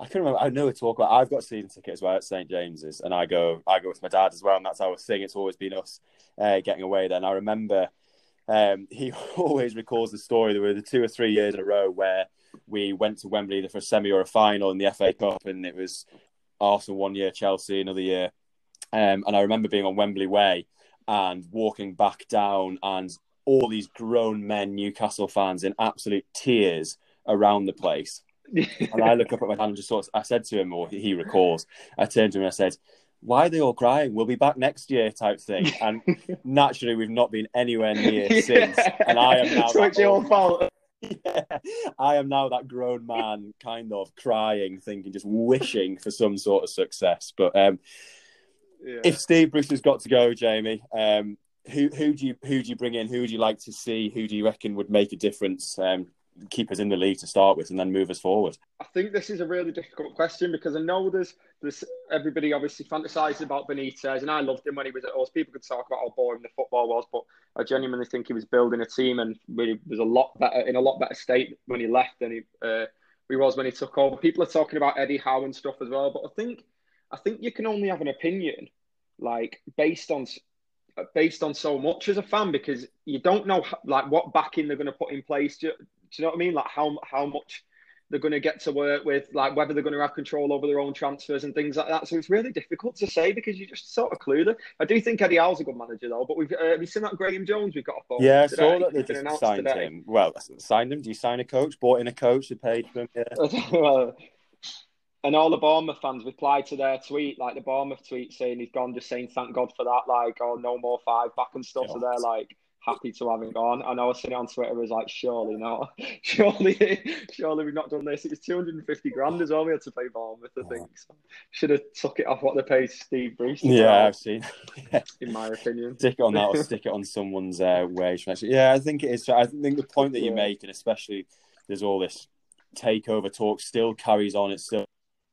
I can remember. I know we talk about. I've got season tickets as well at St James's, and I go. I go with my dad as well, and that's our thing. It's always been us uh, getting away. Then I remember um, he always recalls the story. There were the two or three years in a row where we went to Wembley either for a semi or a final in the FA Cup, and it was Arsenal one year, Chelsea another year. Um, and I remember being on Wembley Way and walking back down, and all these grown men, Newcastle fans, in absolute tears around the place. and I look up at my dad and just sort of, I said to him, or he recalls, I turned to him and I said, why are they all crying? We'll be back next year, type thing. And naturally, we've not been anywhere near yeah. since. And I am now. so it's your fault. Yeah, I am now that grown man, kind of crying, thinking, just wishing for some sort of success. But um, yeah. if Steve Bruce has got to go, Jamie, um, who who do you who do you bring in? Who would you like to see? Who do you reckon would make a difference? Um, keep us in the league to start with and then move us forward? I think this is a really difficult question because I know there's everybody obviously fantasizes about Benitez and I loved him when he was at us. People could talk about how boring the football was, but I genuinely think he was building a team and really was a lot better in a lot better state when he left than he uh, he was when he took over. People are talking about Eddie Howe and stuff as well, but I think I think you can only have an opinion like based on based on so much as a fan because you don't know like what backing they're going to put in place. Do, do you know what I mean? Like how how much they're going to get to work with, like whether they're going to have control over their own transfers and things like that. So it's really difficult to say because you're just sort of clueless. I do think Eddie Howe's a good manager though, but we've uh, have you seen that Graeme Jones we've got a phone? Yeah, I saw that they just signed today. him. Well, signed him. Do you sign a coach? Bought in a coach? They paid for him. Yeah. and all the Bournemouth fans replied to their tweet, like the Bournemouth tweet saying he's gone, just saying thank God for that, like, oh, no more five back and stuff. So they're like, happy to have him gone. And I was sitting on Twitter, I was like, surely not. Surely, surely we've not done this. It was 250 grand as well we had to pay Bournemouth, I think. So should have took it off what they paid Steve Bruce. Yeah, I've seen. In my opinion. Stick it on that or stick it on someone's uh, wage. Yeah, I think it is. I think the point that you make, and especially there's all this takeover talk still carries on. It's still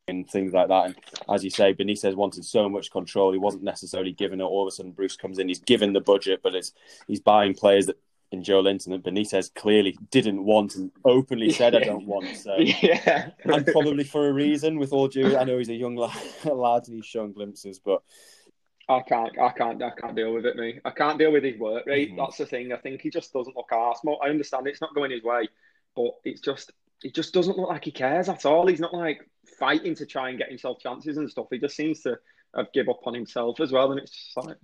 and things like that. And as you say, Benitez wanted so much control. He wasn't necessarily given it. All of a sudden, Bruce comes in. He's given the budget, but it's he's buying players that in Joelinton that Benitez clearly didn't want and openly said, "I don't want." So, yeah, and probably for a reason. With all due, I know he's a young lad, lad and he's shown glimpses, but. I can't, I can't, I can't deal with it, me. I can't deal with his work rate. Mm-hmm. That's the thing. I think he just doesn't look arse. I understand it's not going his way, but it's just, it just doesn't look like he cares at all. He's not like fighting to try and get himself chances and stuff. He just seems to have give up on himself as well. And it's just like,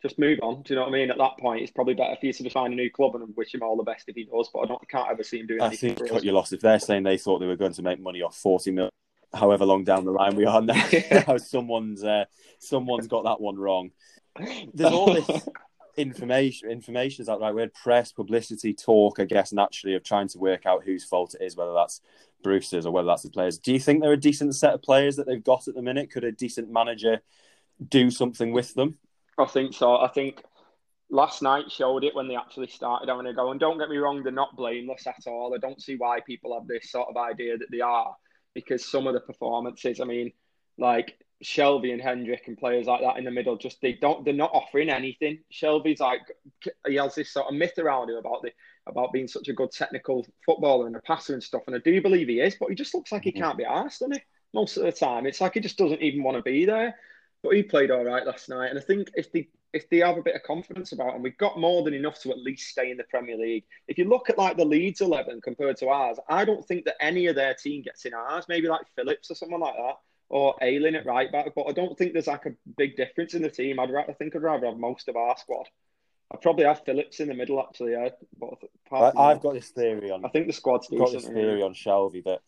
just move on. Do you know what I mean? At that point, it's probably better for you to just find a new club and wish him all the best if he does. But I don't, I can't ever see him doing. I think cut your loss if they're saying they thought they were going to make money off forty million. However long down the line we are now, someone's uh, someone's got that one wrong. There's all this information information is that right. Had press, publicity, talk. I guess naturally of trying to work out whose fault it is, whether that's Bruce's or whether that's the players. Do you think they're a decent set of players that they've got at the minute? Could a decent manager do something with them? I think so. I think last night showed it when they actually started having a go. And don't get me wrong, they're not blameless at all. I don't see why people have this sort of idea that they are because some of the performances, I mean, like Shelvey and Hendrick and players like that in the middle, just they don't, they're not offering anything. Shelvey's like, he has this sort of myth around him about the about being such a good technical footballer and a passer and stuff. And I do believe he is, but he just looks like he mm-hmm. can't be asked, doesn't he? Most of the time, it's like he just doesn't even want to be there. But he played all right last night, and I think if they if they have a bit of confidence about him, we've got more than enough to at least stay in the Premier League. If you look at like the Leeds eleven compared to ours, I don't think that any of their team gets in ours. Maybe like Phillips or someone like that, or Ayling at right back. But I don't think there's like a big difference in the team. I'd I think I'd rather have most of our squad. I'd probably have Phillips in the middle actually. Yeah, but I, have got this theory on. I think the squad's I've got this theory on Shelvey that,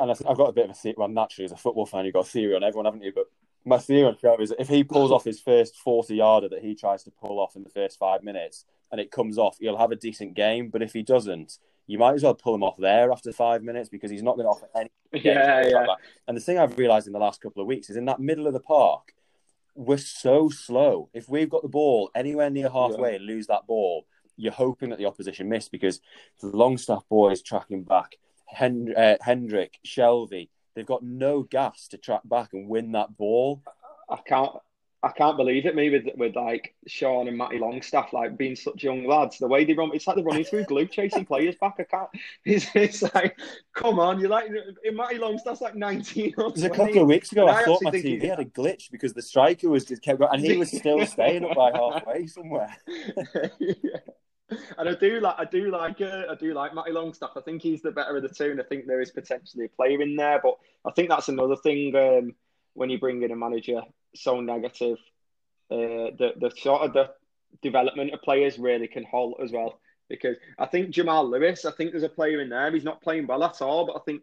and I've got a bit of a theory. Well, naturally, as a football fan, you've got a theory on everyone, haven't you? But my theory on Shelvey is that if he pulls off his first forty yarder that he tries to pull off in the first five minutes, and it comes off, he'll have a decent game. But if he doesn't, you might as well pull him off there after five minutes because he's not going to offer any. Yeah, yeah. Like and the thing I've realised in the last couple of weeks is in that middle of the park we're so slow. If we've got the ball anywhere near halfway yeah. and lose that ball, you're hoping that the opposition miss because the Longstaff boys tracking back, Hend- uh, Hendrick, Shelvey, they've got no gas to track back and win that ball. I can't. I can't believe it. Me with with like Sean and Matty Longstaff, like being such young lads, the way they run, it's like they're running through glue, chasing players back. I can't. It's, it's like, come on, you're like Matty Longstaff's like 19. Or It was a couple of weeks ago. I, I thought my TV he- had a glitch because the striker was just kept going, and he was still staying up by halfway somewhere. yeah. And I do like I do like uh, I do like Matty Longstaff. I think he's the better of the two, and I think there is potentially a player in there. But I think that's another thing um, when you bring in a manager so negative, uh, the the sort of the development of players really can halt as well. Because I think Jamal Lewis, I think there's a player in there. He's not playing well at all, but I think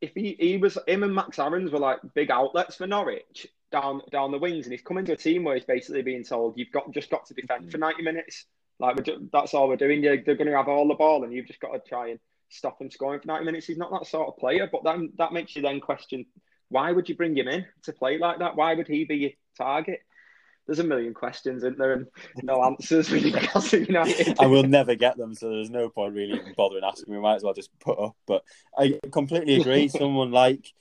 if he, he was him and Max Aarons were like big outlets for Norwich down down the wings, and he's coming to a team where he's basically being told you've got just got to defend for ninety minutes. Like that's all we're doing. You're, they're going to have all the ball, and you've just got to try and stop them scoring for ninety minutes. He's not that sort of player, but then that makes you then question why would you bring him in to play like that? Why would he be your target? There's a million questions, isn't there, and no answers with Newcastle United. I will never get them, so there's no point really even bothering asking. We might as well just put up. But I completely agree. Someone like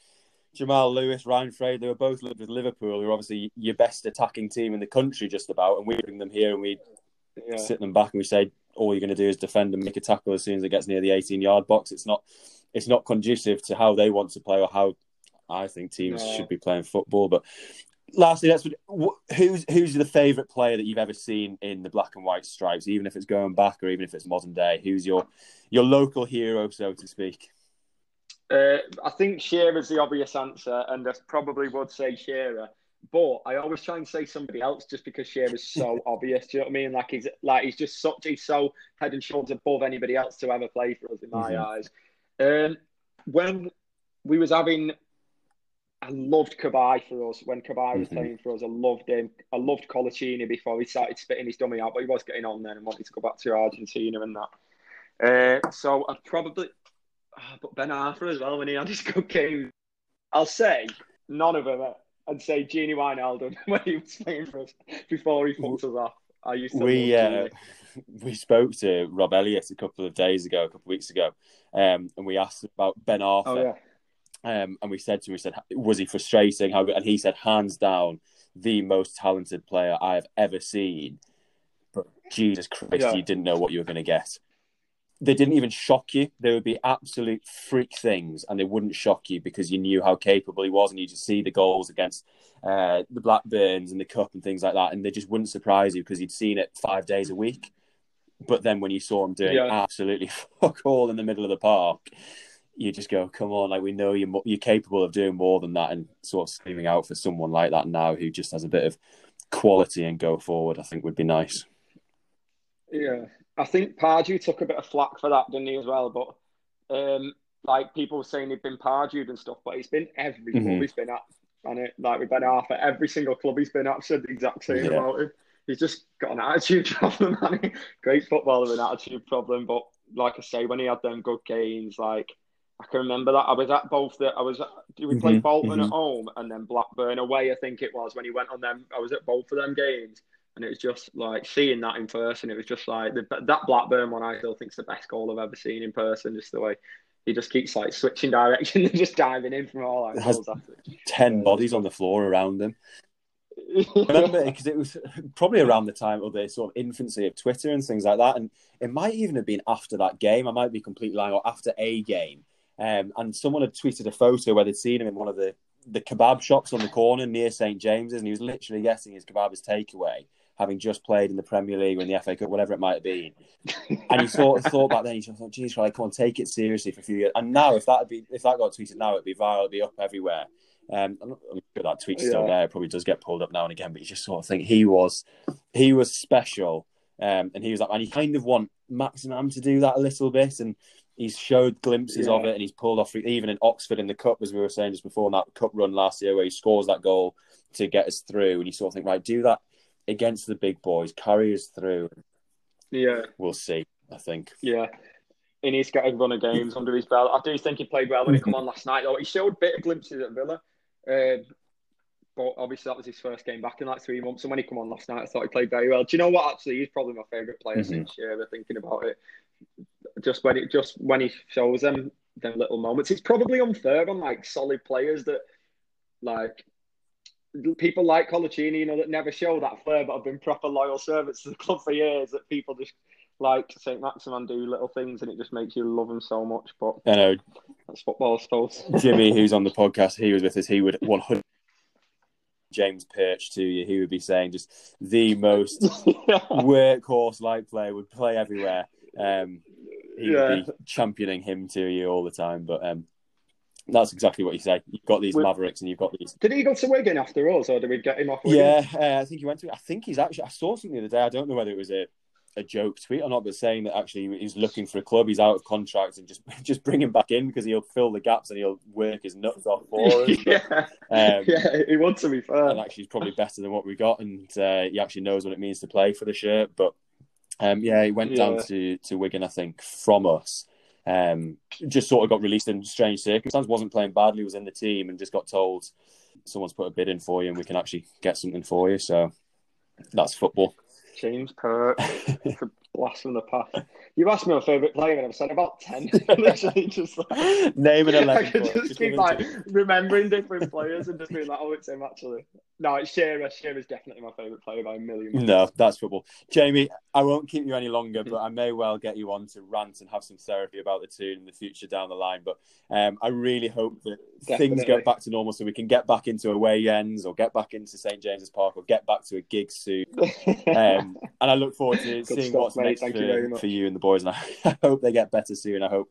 Jamal Lewis, Ryan Frey, they were both lived with Liverpool, who are obviously your best attacking team in the country, just about. And we bring them here and we Yeah. sit them back and we say all you're going to do is defend and make a tackle as soon as it gets near the 18 yard box. It's not it's not conducive to how they want to play or how I think teams No. should be playing football. But lastly, that's what, who's who's the favourite player that you've ever seen in the black and white stripes, even if it's going back or even if it's modern day. Who's your your local hero, so to speak? Uh, I think Shearer's the obvious answer, and I probably would say Shearer. But I always try and say somebody else just because Shearer's so obvious. Do you know what I mean? Like he's like he's just such he's so head and shoulders above anybody else to ever play for us in my Mhm. eyes. Um, when we was having, I loved Cabaye for us when Cabaye was Mhm. playing for us. I loved him. I loved Colaccini before he started spitting his dummy out, but he was getting on then and wanted to go back to Argentina and that. Uh, so I'd probably, ah, but Ben Arfa as well when he had his good game. I'll say none of them. I'd say Gini Wijnaldum when he was playing for us before he fucked us off. I used to we uh, we spoke to Rob Elliott a couple of days ago, a couple of weeks ago, um, and we asked about Ben Arfa. Oh yeah. Um, and we said to him, we said, was he frustrating? How good? And he said, hands down, the most talented player I have ever seen. But Jesus Christ, Yeah. you didn't know what you were going to get. They didn't even shock you. They would be absolute freak things, and they wouldn't shock you because you knew how capable he was, and you just see the goals against uh, the Blackburns and the Cup and things like that, and they just wouldn't surprise you because you'd seen it five days a week. But then when you saw him doing Yeah. absolutely fuck all in the middle of the park, you just go, come on, like we know you're you're capable of doing more than that, and sort of screaming out for someone like that now who just has a bit of quality and go forward. I think would be nice. Yeah, I think Pardew took a bit of flack for that, didn't he, as well? But um, like people were saying he'd been Pardewed and stuff, but he's been every club Mhm. he's been at, and it like with Ben Arfa, every single club he's been at said the exact same Yeah. about him. He's just got an attitude problem, man. Great footballer with an attitude problem, but like I say, when he had them good games, like I can remember that I was at both the I was at, did we play Mhm, Bolton mhm. at home and then Blackburn away? I think it was when he went on them. I was at both of them games. And it was just like seeing that in person. It was just like the, that Blackburn one. I still think is the best goal I've ever seen in person. Just the way he just keeps like switching direction and just diving in from all It angles. Ten bodies on the floor around him. remember because it was probably around the time of the sort of infancy of Twitter and things like that, and it might even have been after that game. I might be completely lying, or after a game. Um, and someone had tweeted a photo where they'd seen him in one of the the kebab shops on the corner near St James's, and he was literally getting his kebab as takeaway, having just played in the Premier League or in the FA Cup, whatever it might have been. And he sort of thought back then, he thought, "Geez, well, I can't take it seriously for a few years." And now, if that had be if that got tweeted now, it'd be viral, it'd be up everywhere. Um, I'm, not, I'm sure that tweet's still Yeah. there. It probably does get pulled up now and again, but you just sort of think he was, he was special, um, and he was like, and you kind of want Maximin to do that a little bit, and he's showed glimpses of it, and he's pulled off even in Oxford in the cup, as we were saying just before in that cup run last year, where he scores that goal to get us through, and you sort of think, right, do that against the big boys, carry us through. yeah, We'll see. I think. yeah. And He needs to get a run of games under his belt. I do think he played well when he Mm-hmm. come on last night. Though he showed bit of glimpses at Villa, um, but obviously that was his first game back in like three months. And when he come on last night, I thought he played very well. Do you know what? Actually, he's probably my favourite player Mhm. since Shearer. Thinking about it, just when it just when he shows them them little moments, it's probably unfair on like solid players that like people like Colaccini, you know, that never show that flair, but have been proper loyal servants to the club for years. That people just like Saint Maximin do little things, and it just makes you love them so much. But I know that's football, I suppose. Jimmy, who's on the podcast, he was with us. He would 100 James Perch to you. He would be saying just the most workhorse like player would play everywhere. Um, he Yeah. would be championing him to you all the time. But um, that's exactly what you say. You've got these With- Mavericks, and you've got these. Did he go to Wigan after us, or did we get him off? Wigan? Yeah, uh, I think he went to. I think he's actually. I saw something the other day. I don't know whether it was a, a joke tweet or not, but saying that actually he's looking for a club. He's out of contract, and just just bring him back in because he'll fill the gaps and he'll work his nuts off for us. But, yeah. um, yeah, he wants to be fair. and actually he's probably better than what we got, and uh, he actually knows what it means to play for the shirt. But um, yeah, he went down to to Wigan, I think, from us. Um, just sort of got released in strange circumstances. wasn't playing badly, was in the team, and just got told someone's put a bid in for you, and we can actually get something for you. So that's football. James Perch for blast from the past. You asked me my favourite player, and I've said about ten. Literally, just like Name an I eleven. could just Just keep like remembering different players and just being like, "Oh, it's him." Actually, no, it's Shearer. Shearer's definitely my favourite player by a million. No, that's football. Jamie, I won't keep you any longer, but I may well get you on to rant and have some therapy about the tune in the future down the line. But um, I really hope that things Definitely. get back to normal so we can get back into away ends or get back into St James's Park or get back to a gig soon. Um, and I look forward to Good seeing stuff, what's mate. Thank for, you very much. for you and the boys. And I, I hope they get better soon. I hope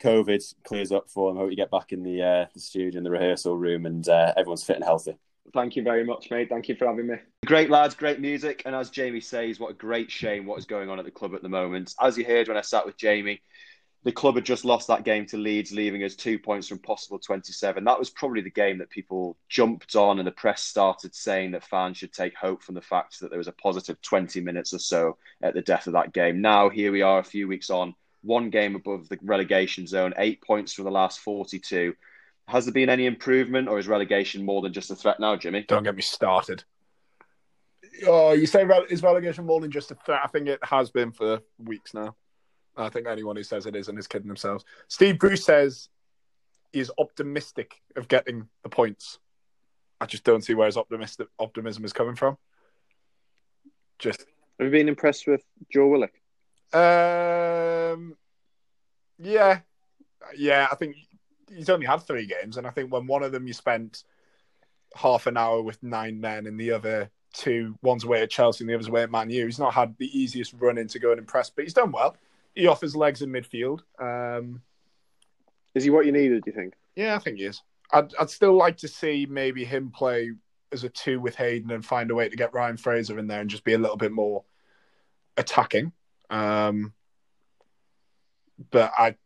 COVID clears up for them. I hope you get back in the, uh, the studio and the rehearsal room and uh, everyone's fit and healthy. Thank you very much, mate. Thank you for having me. Great lads, great music, and as Jamie says, what a great shame what is going on at the club at the moment. As you heard when I sat with Jamie, the club had just lost that game to Leeds, leaving us two points from possible 27. That was probably the game that people jumped on, and the press started saying that fans should take hope from the fact that there was a positive 20 minutes or so at the death of that game. Now, here we are a few weeks on, one game above the relegation zone, eight points from the last 42. Has there been any improvement, or is relegation more than just a threat now, Jimmy? Don't get me started. Oh, you say rele- is relegation more than just a threat? I think it has been for weeks now. I think anyone who says it isn't is kidding themselves. Steve Bruce says he's optimistic of getting the points. I just don't see where his optimistic optimism is coming from. Just Have you been impressed with Joe Willock? um, yeah, yeah. I think he's only had three games, and I think when one of them you spent half an hour with nine men, and the other two, one's away at Chelsea and the other's away at Man U. He's not had the easiest run in to go and impress, but he's done well. He offers legs in midfield. Um, Is he what you needed? Do you think? yeah, I think he is. I'd, I'd still like to see maybe him play as a two with Hayden and find a way to get Ryan Fraser in there and just be a little bit more attacking. Um, but I,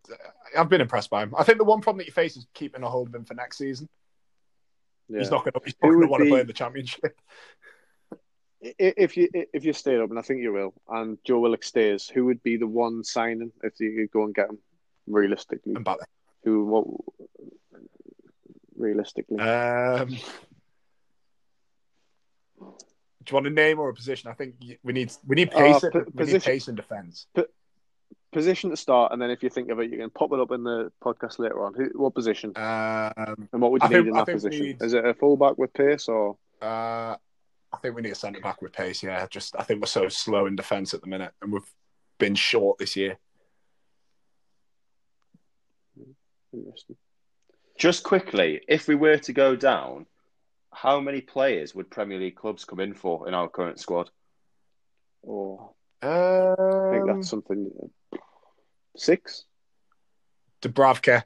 I've been impressed by him. I think the one problem that you face is keeping a hold of him for next season. Yeah. He's not going to. He's not going to want to play in the championship. If you if you stayed up, and I think you will, and Joe Willock stays, who would be the one signing if you could go and get him? Realistically, And back who? What? Realistically. Um, do you want a name or a position? I think we need we need pace. Uh, p- we need position- pace in defence. position to start, and then if you think of it, you can pop it up in the podcast later on. Who? What position? Um, And what would you I need think- in that position? need- Is it a fullback with pace or? Uh, I think we need a centre back with pace. Yeah, just I think we're so slow in defence at the minute, and we've been short this year. Interesting. Just quickly, if we were to go down, how many players would Premier League clubs come in for in our current squad? Or I think Um, that's something. Six, Dubravka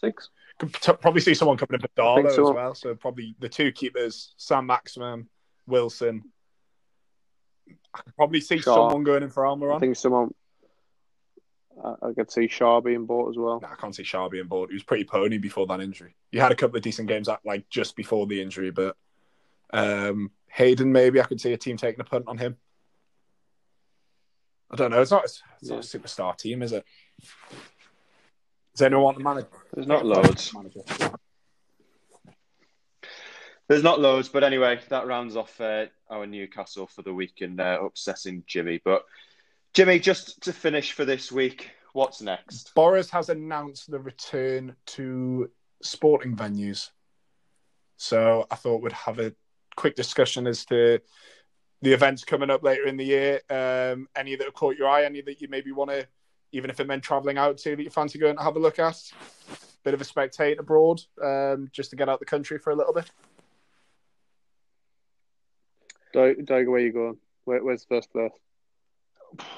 six. could p- probably see someone coming in for I think Darlow so. as well. So probably the two keepers, Saint Maximin, Wilson. I could probably see Schär. someone going in for I think someone. I, I could see Schär being bought as well. Nah, I can't see Schär being bored. He was pretty pony before that injury. He had a couple of decent games at like just before the injury, but um, Hayden maybe I could see a team taking a punt on him. I don't know. It's not. It's not a superstar team, is it? Does anyone want the manager? There's not loads. Manager. There's not loads, but anyway, that rounds off uh, our Newcastle for the week and uh, upsetting Jimmy. But Jimmy, just to finish for this week, what's next? Boris has announced the return to sporting venues. So I thought we'd have a quick discussion as to the events coming up later in the year. Um, any that have caught your eye, any that you maybe want to, even if it meant travelling out to, that you fancy going to have a look at? Bit of a spectate abroad, um, just to get out the country for a little bit. Doug, Doug where you going? Where, where's first place?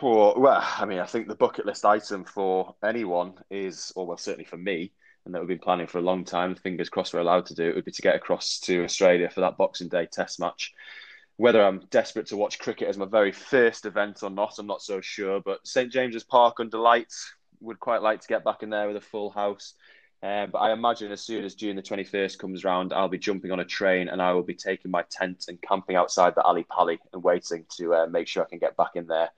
well, I mean, I think the bucket list item for anyone is, or well, certainly for me, and that we've been planning for a long time. Fingers crossed we're allowed to do it. Would be to get across to Australia for that Boxing Day Test match. Whether I'm desperate to watch cricket as my very first event or not, I'm not so sure. But St James's Park under lights would quite like to get back in there with a full house. Uh, but I imagine as soon as June the 21st comes round, I'll be jumping on a train and I will be taking my tent and camping outside the Ali Pali and waiting to uh, make sure I can get back in there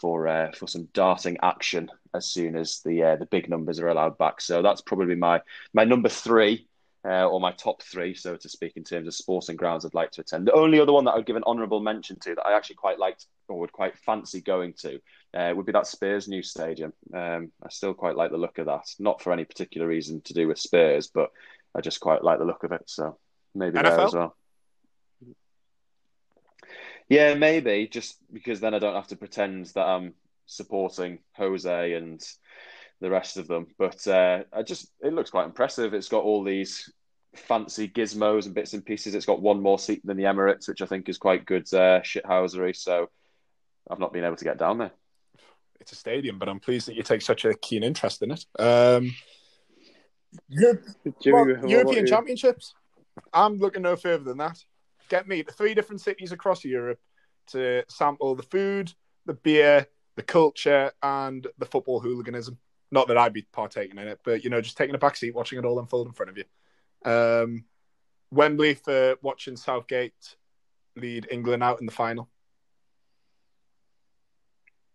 for uh, for some darting action as soon as the uh, the big numbers are allowed back. So that's probably my my number three. Uh, or my top three, so to speak, in terms of sporting grounds I'd like to attend. The only other one that I'd give an honourable mention to that I actually quite liked or would quite fancy going to uh, would be that Spurs new stadium. Um, I still quite like the look of that, not for any particular reason to do with Spurs, but I just quite like the look of it. So maybe NFL? there as well. Yeah, maybe just because then I don't have to pretend that I'm supporting Jose and the rest of them. But uh, I just it looks quite impressive. It's got all these fancy gizmos and bits and pieces. It's got one more seat than the Emirates, which I think is quite good uh, shithousery. So I've not been able to get down there. It's a stadium, but I'm pleased that you take such a keen interest in it. Um, Europe, well, European Championships. I'm looking no further than that get me to three different cities across Europe to sample the food, the beer, the culture, and the football hooliganism. Not that I'd be partaking in it, but you know, just taking a back seat, watching it all unfold in front of you. Um, Wembley for watching Southgate lead England out in the final.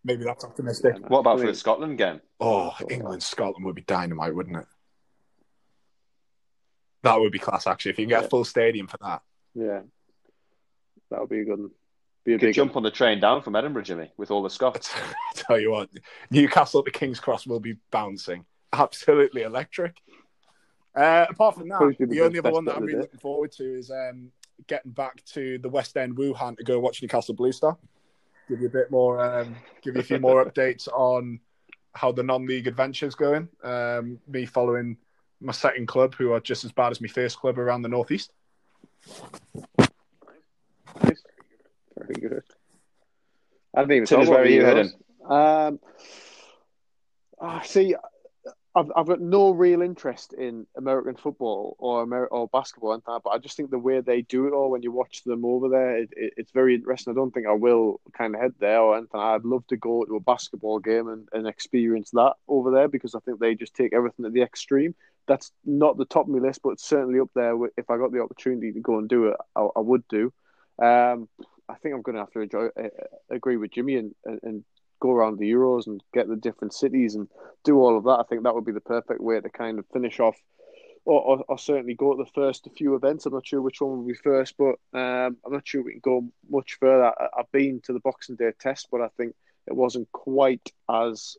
Maybe that's optimistic. What about for the Scotland game? Oh, England Scotland would be dynamite, wouldn't it? That would be class, actually. If you can get yeah. a full stadium for that. Yeah, that would be a good one. Be a big jump on the train down from Edinburgh, Jimmy, with all the Scots. I tell you what, Newcastle at the King's Cross will be bouncing. Absolutely electric. Uh, apart from that, the, the only other one that I'm really looking forward to is um, getting back to the West End Wuhan to go watch Newcastle Blue Star. Give you a bit more, um, give you a few more updates on how the non-league adventure's going. Um, me following my second club, who are just as bad as my first club around the northeast. Very good. I haven't even Tinners, where are you heading? Um, I see. I've, I've got no real interest in American football or Amer- or basketball and that, but I just think the way they do it all when you watch them over there, it, it, it's very interesting. I don't think I will kind of head there or anything. I'd love to go to a basketball game and, and experience that over there because I think they just take everything to the extreme. That's not the top of my list, but it's certainly up there. If I got the opportunity to go and do it, I, I would do. Um, I think I'm going to have to enjoy, uh, agree with Jimmy and, and, and go around the Euros and get the different cities and do all of that. I think that would be the perfect way to kind of finish off, or, or, or certainly go to the first few events. I'm not sure which one will be first, but um, I'm not sure we can go much further. I, I've been to the Boxing Day test, but I think it wasn't quite as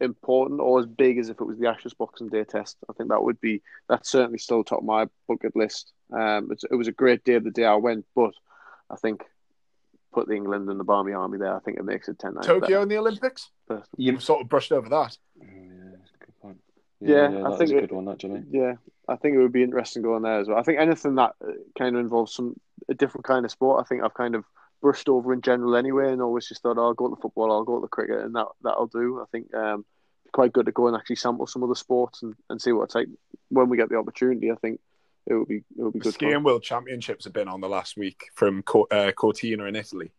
important or as big as if it was the Ashes Boxing Day test. I think that would be that's certainly still top of my bucket list. Um, it was a great day the day I went, but I think put the England and the Barmy Army there, I think it makes it 10 Tokyo in the Olympics? You've sort of brushed over that. Yeah, good point. Yeah, yeah, I think a good one, that, Jimmy. Yeah, I think it would be interesting going there as well. I think anything that uh, kind of involves some a different kind of sport, I think I've kind of brushed over in general anyway, and always just thought, oh, I'll go to the football, I'll go to the cricket, and that that'll do. I think um, quite good to go and actually sample some of the sports and, and see what it's like when we get the opportunity. I think it will be it will be good. Skiing World Championships have been on the last week from uh, Cortina in Italy,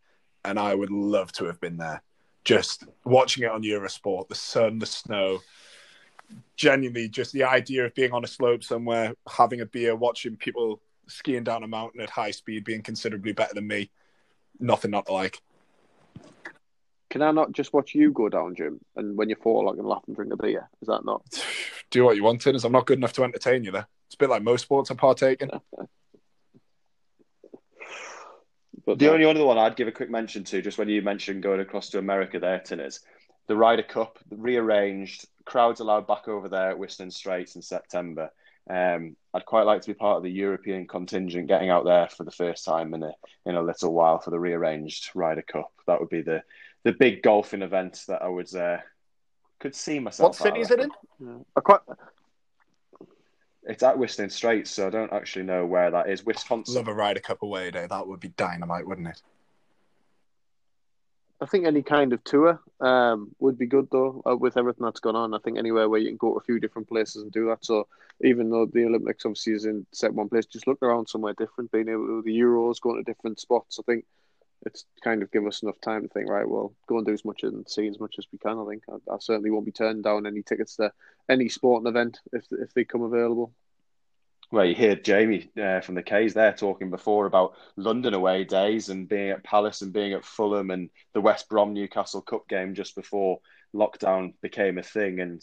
and I would love to have been there. Just watching it on Eurosport, the sun, the snow, genuinely just the idea of being on a slope somewhere, having a beer, watching people skiing down a mountain at high speed, being considerably better than me, nothing not to like. Can I not just watch you go down, Jim, and when you fall, I can laugh and drink a beer? Is that not? Do what you want, Is I'm not good enough to entertain you there. It's a bit like most sports I partake in. But the only other one I'd give a quick mention to, just when you mentioned going across to America there, Tin, is the Ryder Cup, rearranged, crowds allowed back over there at Whistling Straits in September. Um, I'd quite like to be part of the European contingent, getting out there for the first time in a in a little while for the rearranged Ryder Cup. That would be the the big golfing event that I would uh, could see myself. What city is it in? Yeah. I quite, It's at Whistling Straits, so I don't actually know where that is. Wisconsin. Love a Ryder Cup away day. That would be dynamite, wouldn't it? I think any kind of tour um, would be good though. Uh, with everything that's gone on, I think anywhere where you can go to a few different places and do that. So even though the Olympics obviously is in set one place, just look around somewhere different. Being able to the Euros, going to different spots. I think it's kind of give us enough time to think. Right, well, go and do as much and see as much as we can. I think I, I certainly won't be turning down any tickets to any sporting event if if they come available. Well, you hear Jamie uh, from the K's there talking before about London away days and being at Palace and being at Fulham and the West Brom Newcastle Cup game just before lockdown became a thing. And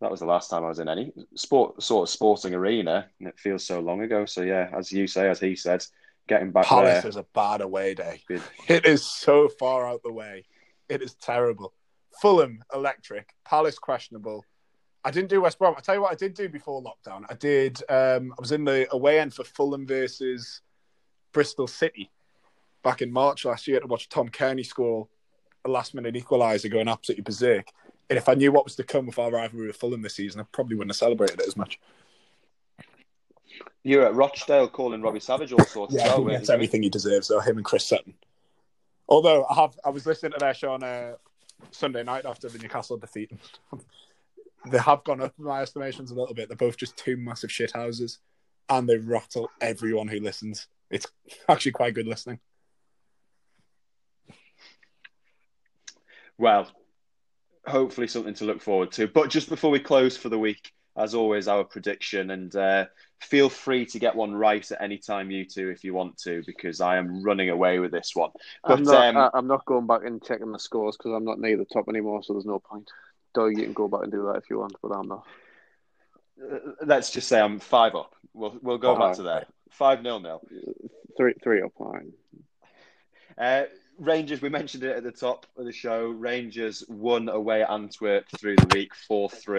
that was the last time I was in any sport sort of sporting arena, and it feels so long ago. So yeah, as you say, as he said, getting back Palace there. is a bad away day. It is so far out the way. It is terrible. Fulham electric, Palace questionable. I didn't do West Brom. I tell you what, I did do before lockdown. I did. Um, I was in the away end for Fulham versus Bristol City back in March last year to watch Tom Cairney score a last minute equaliser, going absolutely berserk. And if I knew what was to come with our rivalry with Fulham this season, I probably wouldn't have celebrated it as much. You're at Rochdale calling Robbie Savage all sorts. Yeah, well, he weren't gets you? everything he deserves. So him and Chris Sutton. Although I have, I was listening to their show on uh, Sunday night after the Newcastle defeat. they have gone up in my estimations a little bit. They're both just two massive shithouses, and they rattle everyone who listens. It's actually quite good listening. Well, hopefully something to look forward to. But just before we close for the week, as always, our prediction, and uh, feel free to get one right at any time, you two, if you want to, because I am running away with this one. But I'm not. um, I'm not going back and checking the scores because I'm not near the top anymore. So there's no point. Though you can go back and do that if you want, but I'm not. uh, let's just say I'm five up. We'll we'll go Oh, back to there. Five nil nil. Three, three up. Fine. Uh, Rangers, we mentioned it at the top of the show. Rangers won away at Antwerp through the week, 4 3.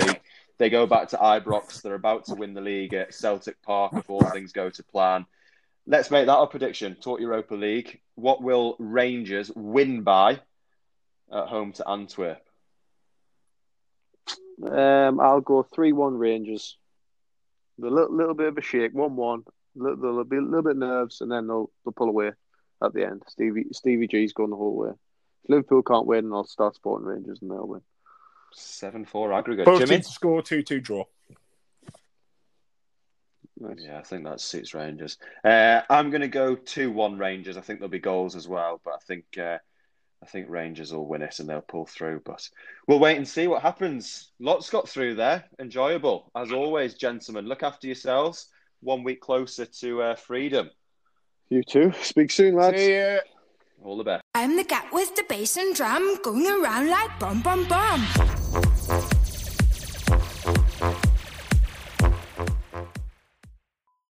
They go back to Ibrox. They're about to win the league at Celtic Park if all things go to plan. Let's make that our prediction. Talk Europa League. What will Rangers win by at home to Antwerp? Um, I'll go three-one Rangers. A little, little bit of a shake, one-one. Little, little, bit, little bit nerves, and then they'll they'll pull away at the end. Stevie Stevie G's going the whole way. If Liverpool can't win, I'll start supporting Rangers, and they'll win. 7 4 aggregate. Both Jimmy? teams score two two draw. Yeah, I think that suits Rangers. Uh, I'm going to go two-one Rangers. I think there'll be goals as well, but I think uh, I think Rangers will win it and they'll pull through. But we'll wait and see what happens. Lots got through there. Enjoyable as always, gentlemen. Look after yourselves. One week closer to uh, freedom. You too. Speak soon, lads. See ya. All the best. I'm the cat with the bass and drum going around like bum bum bum.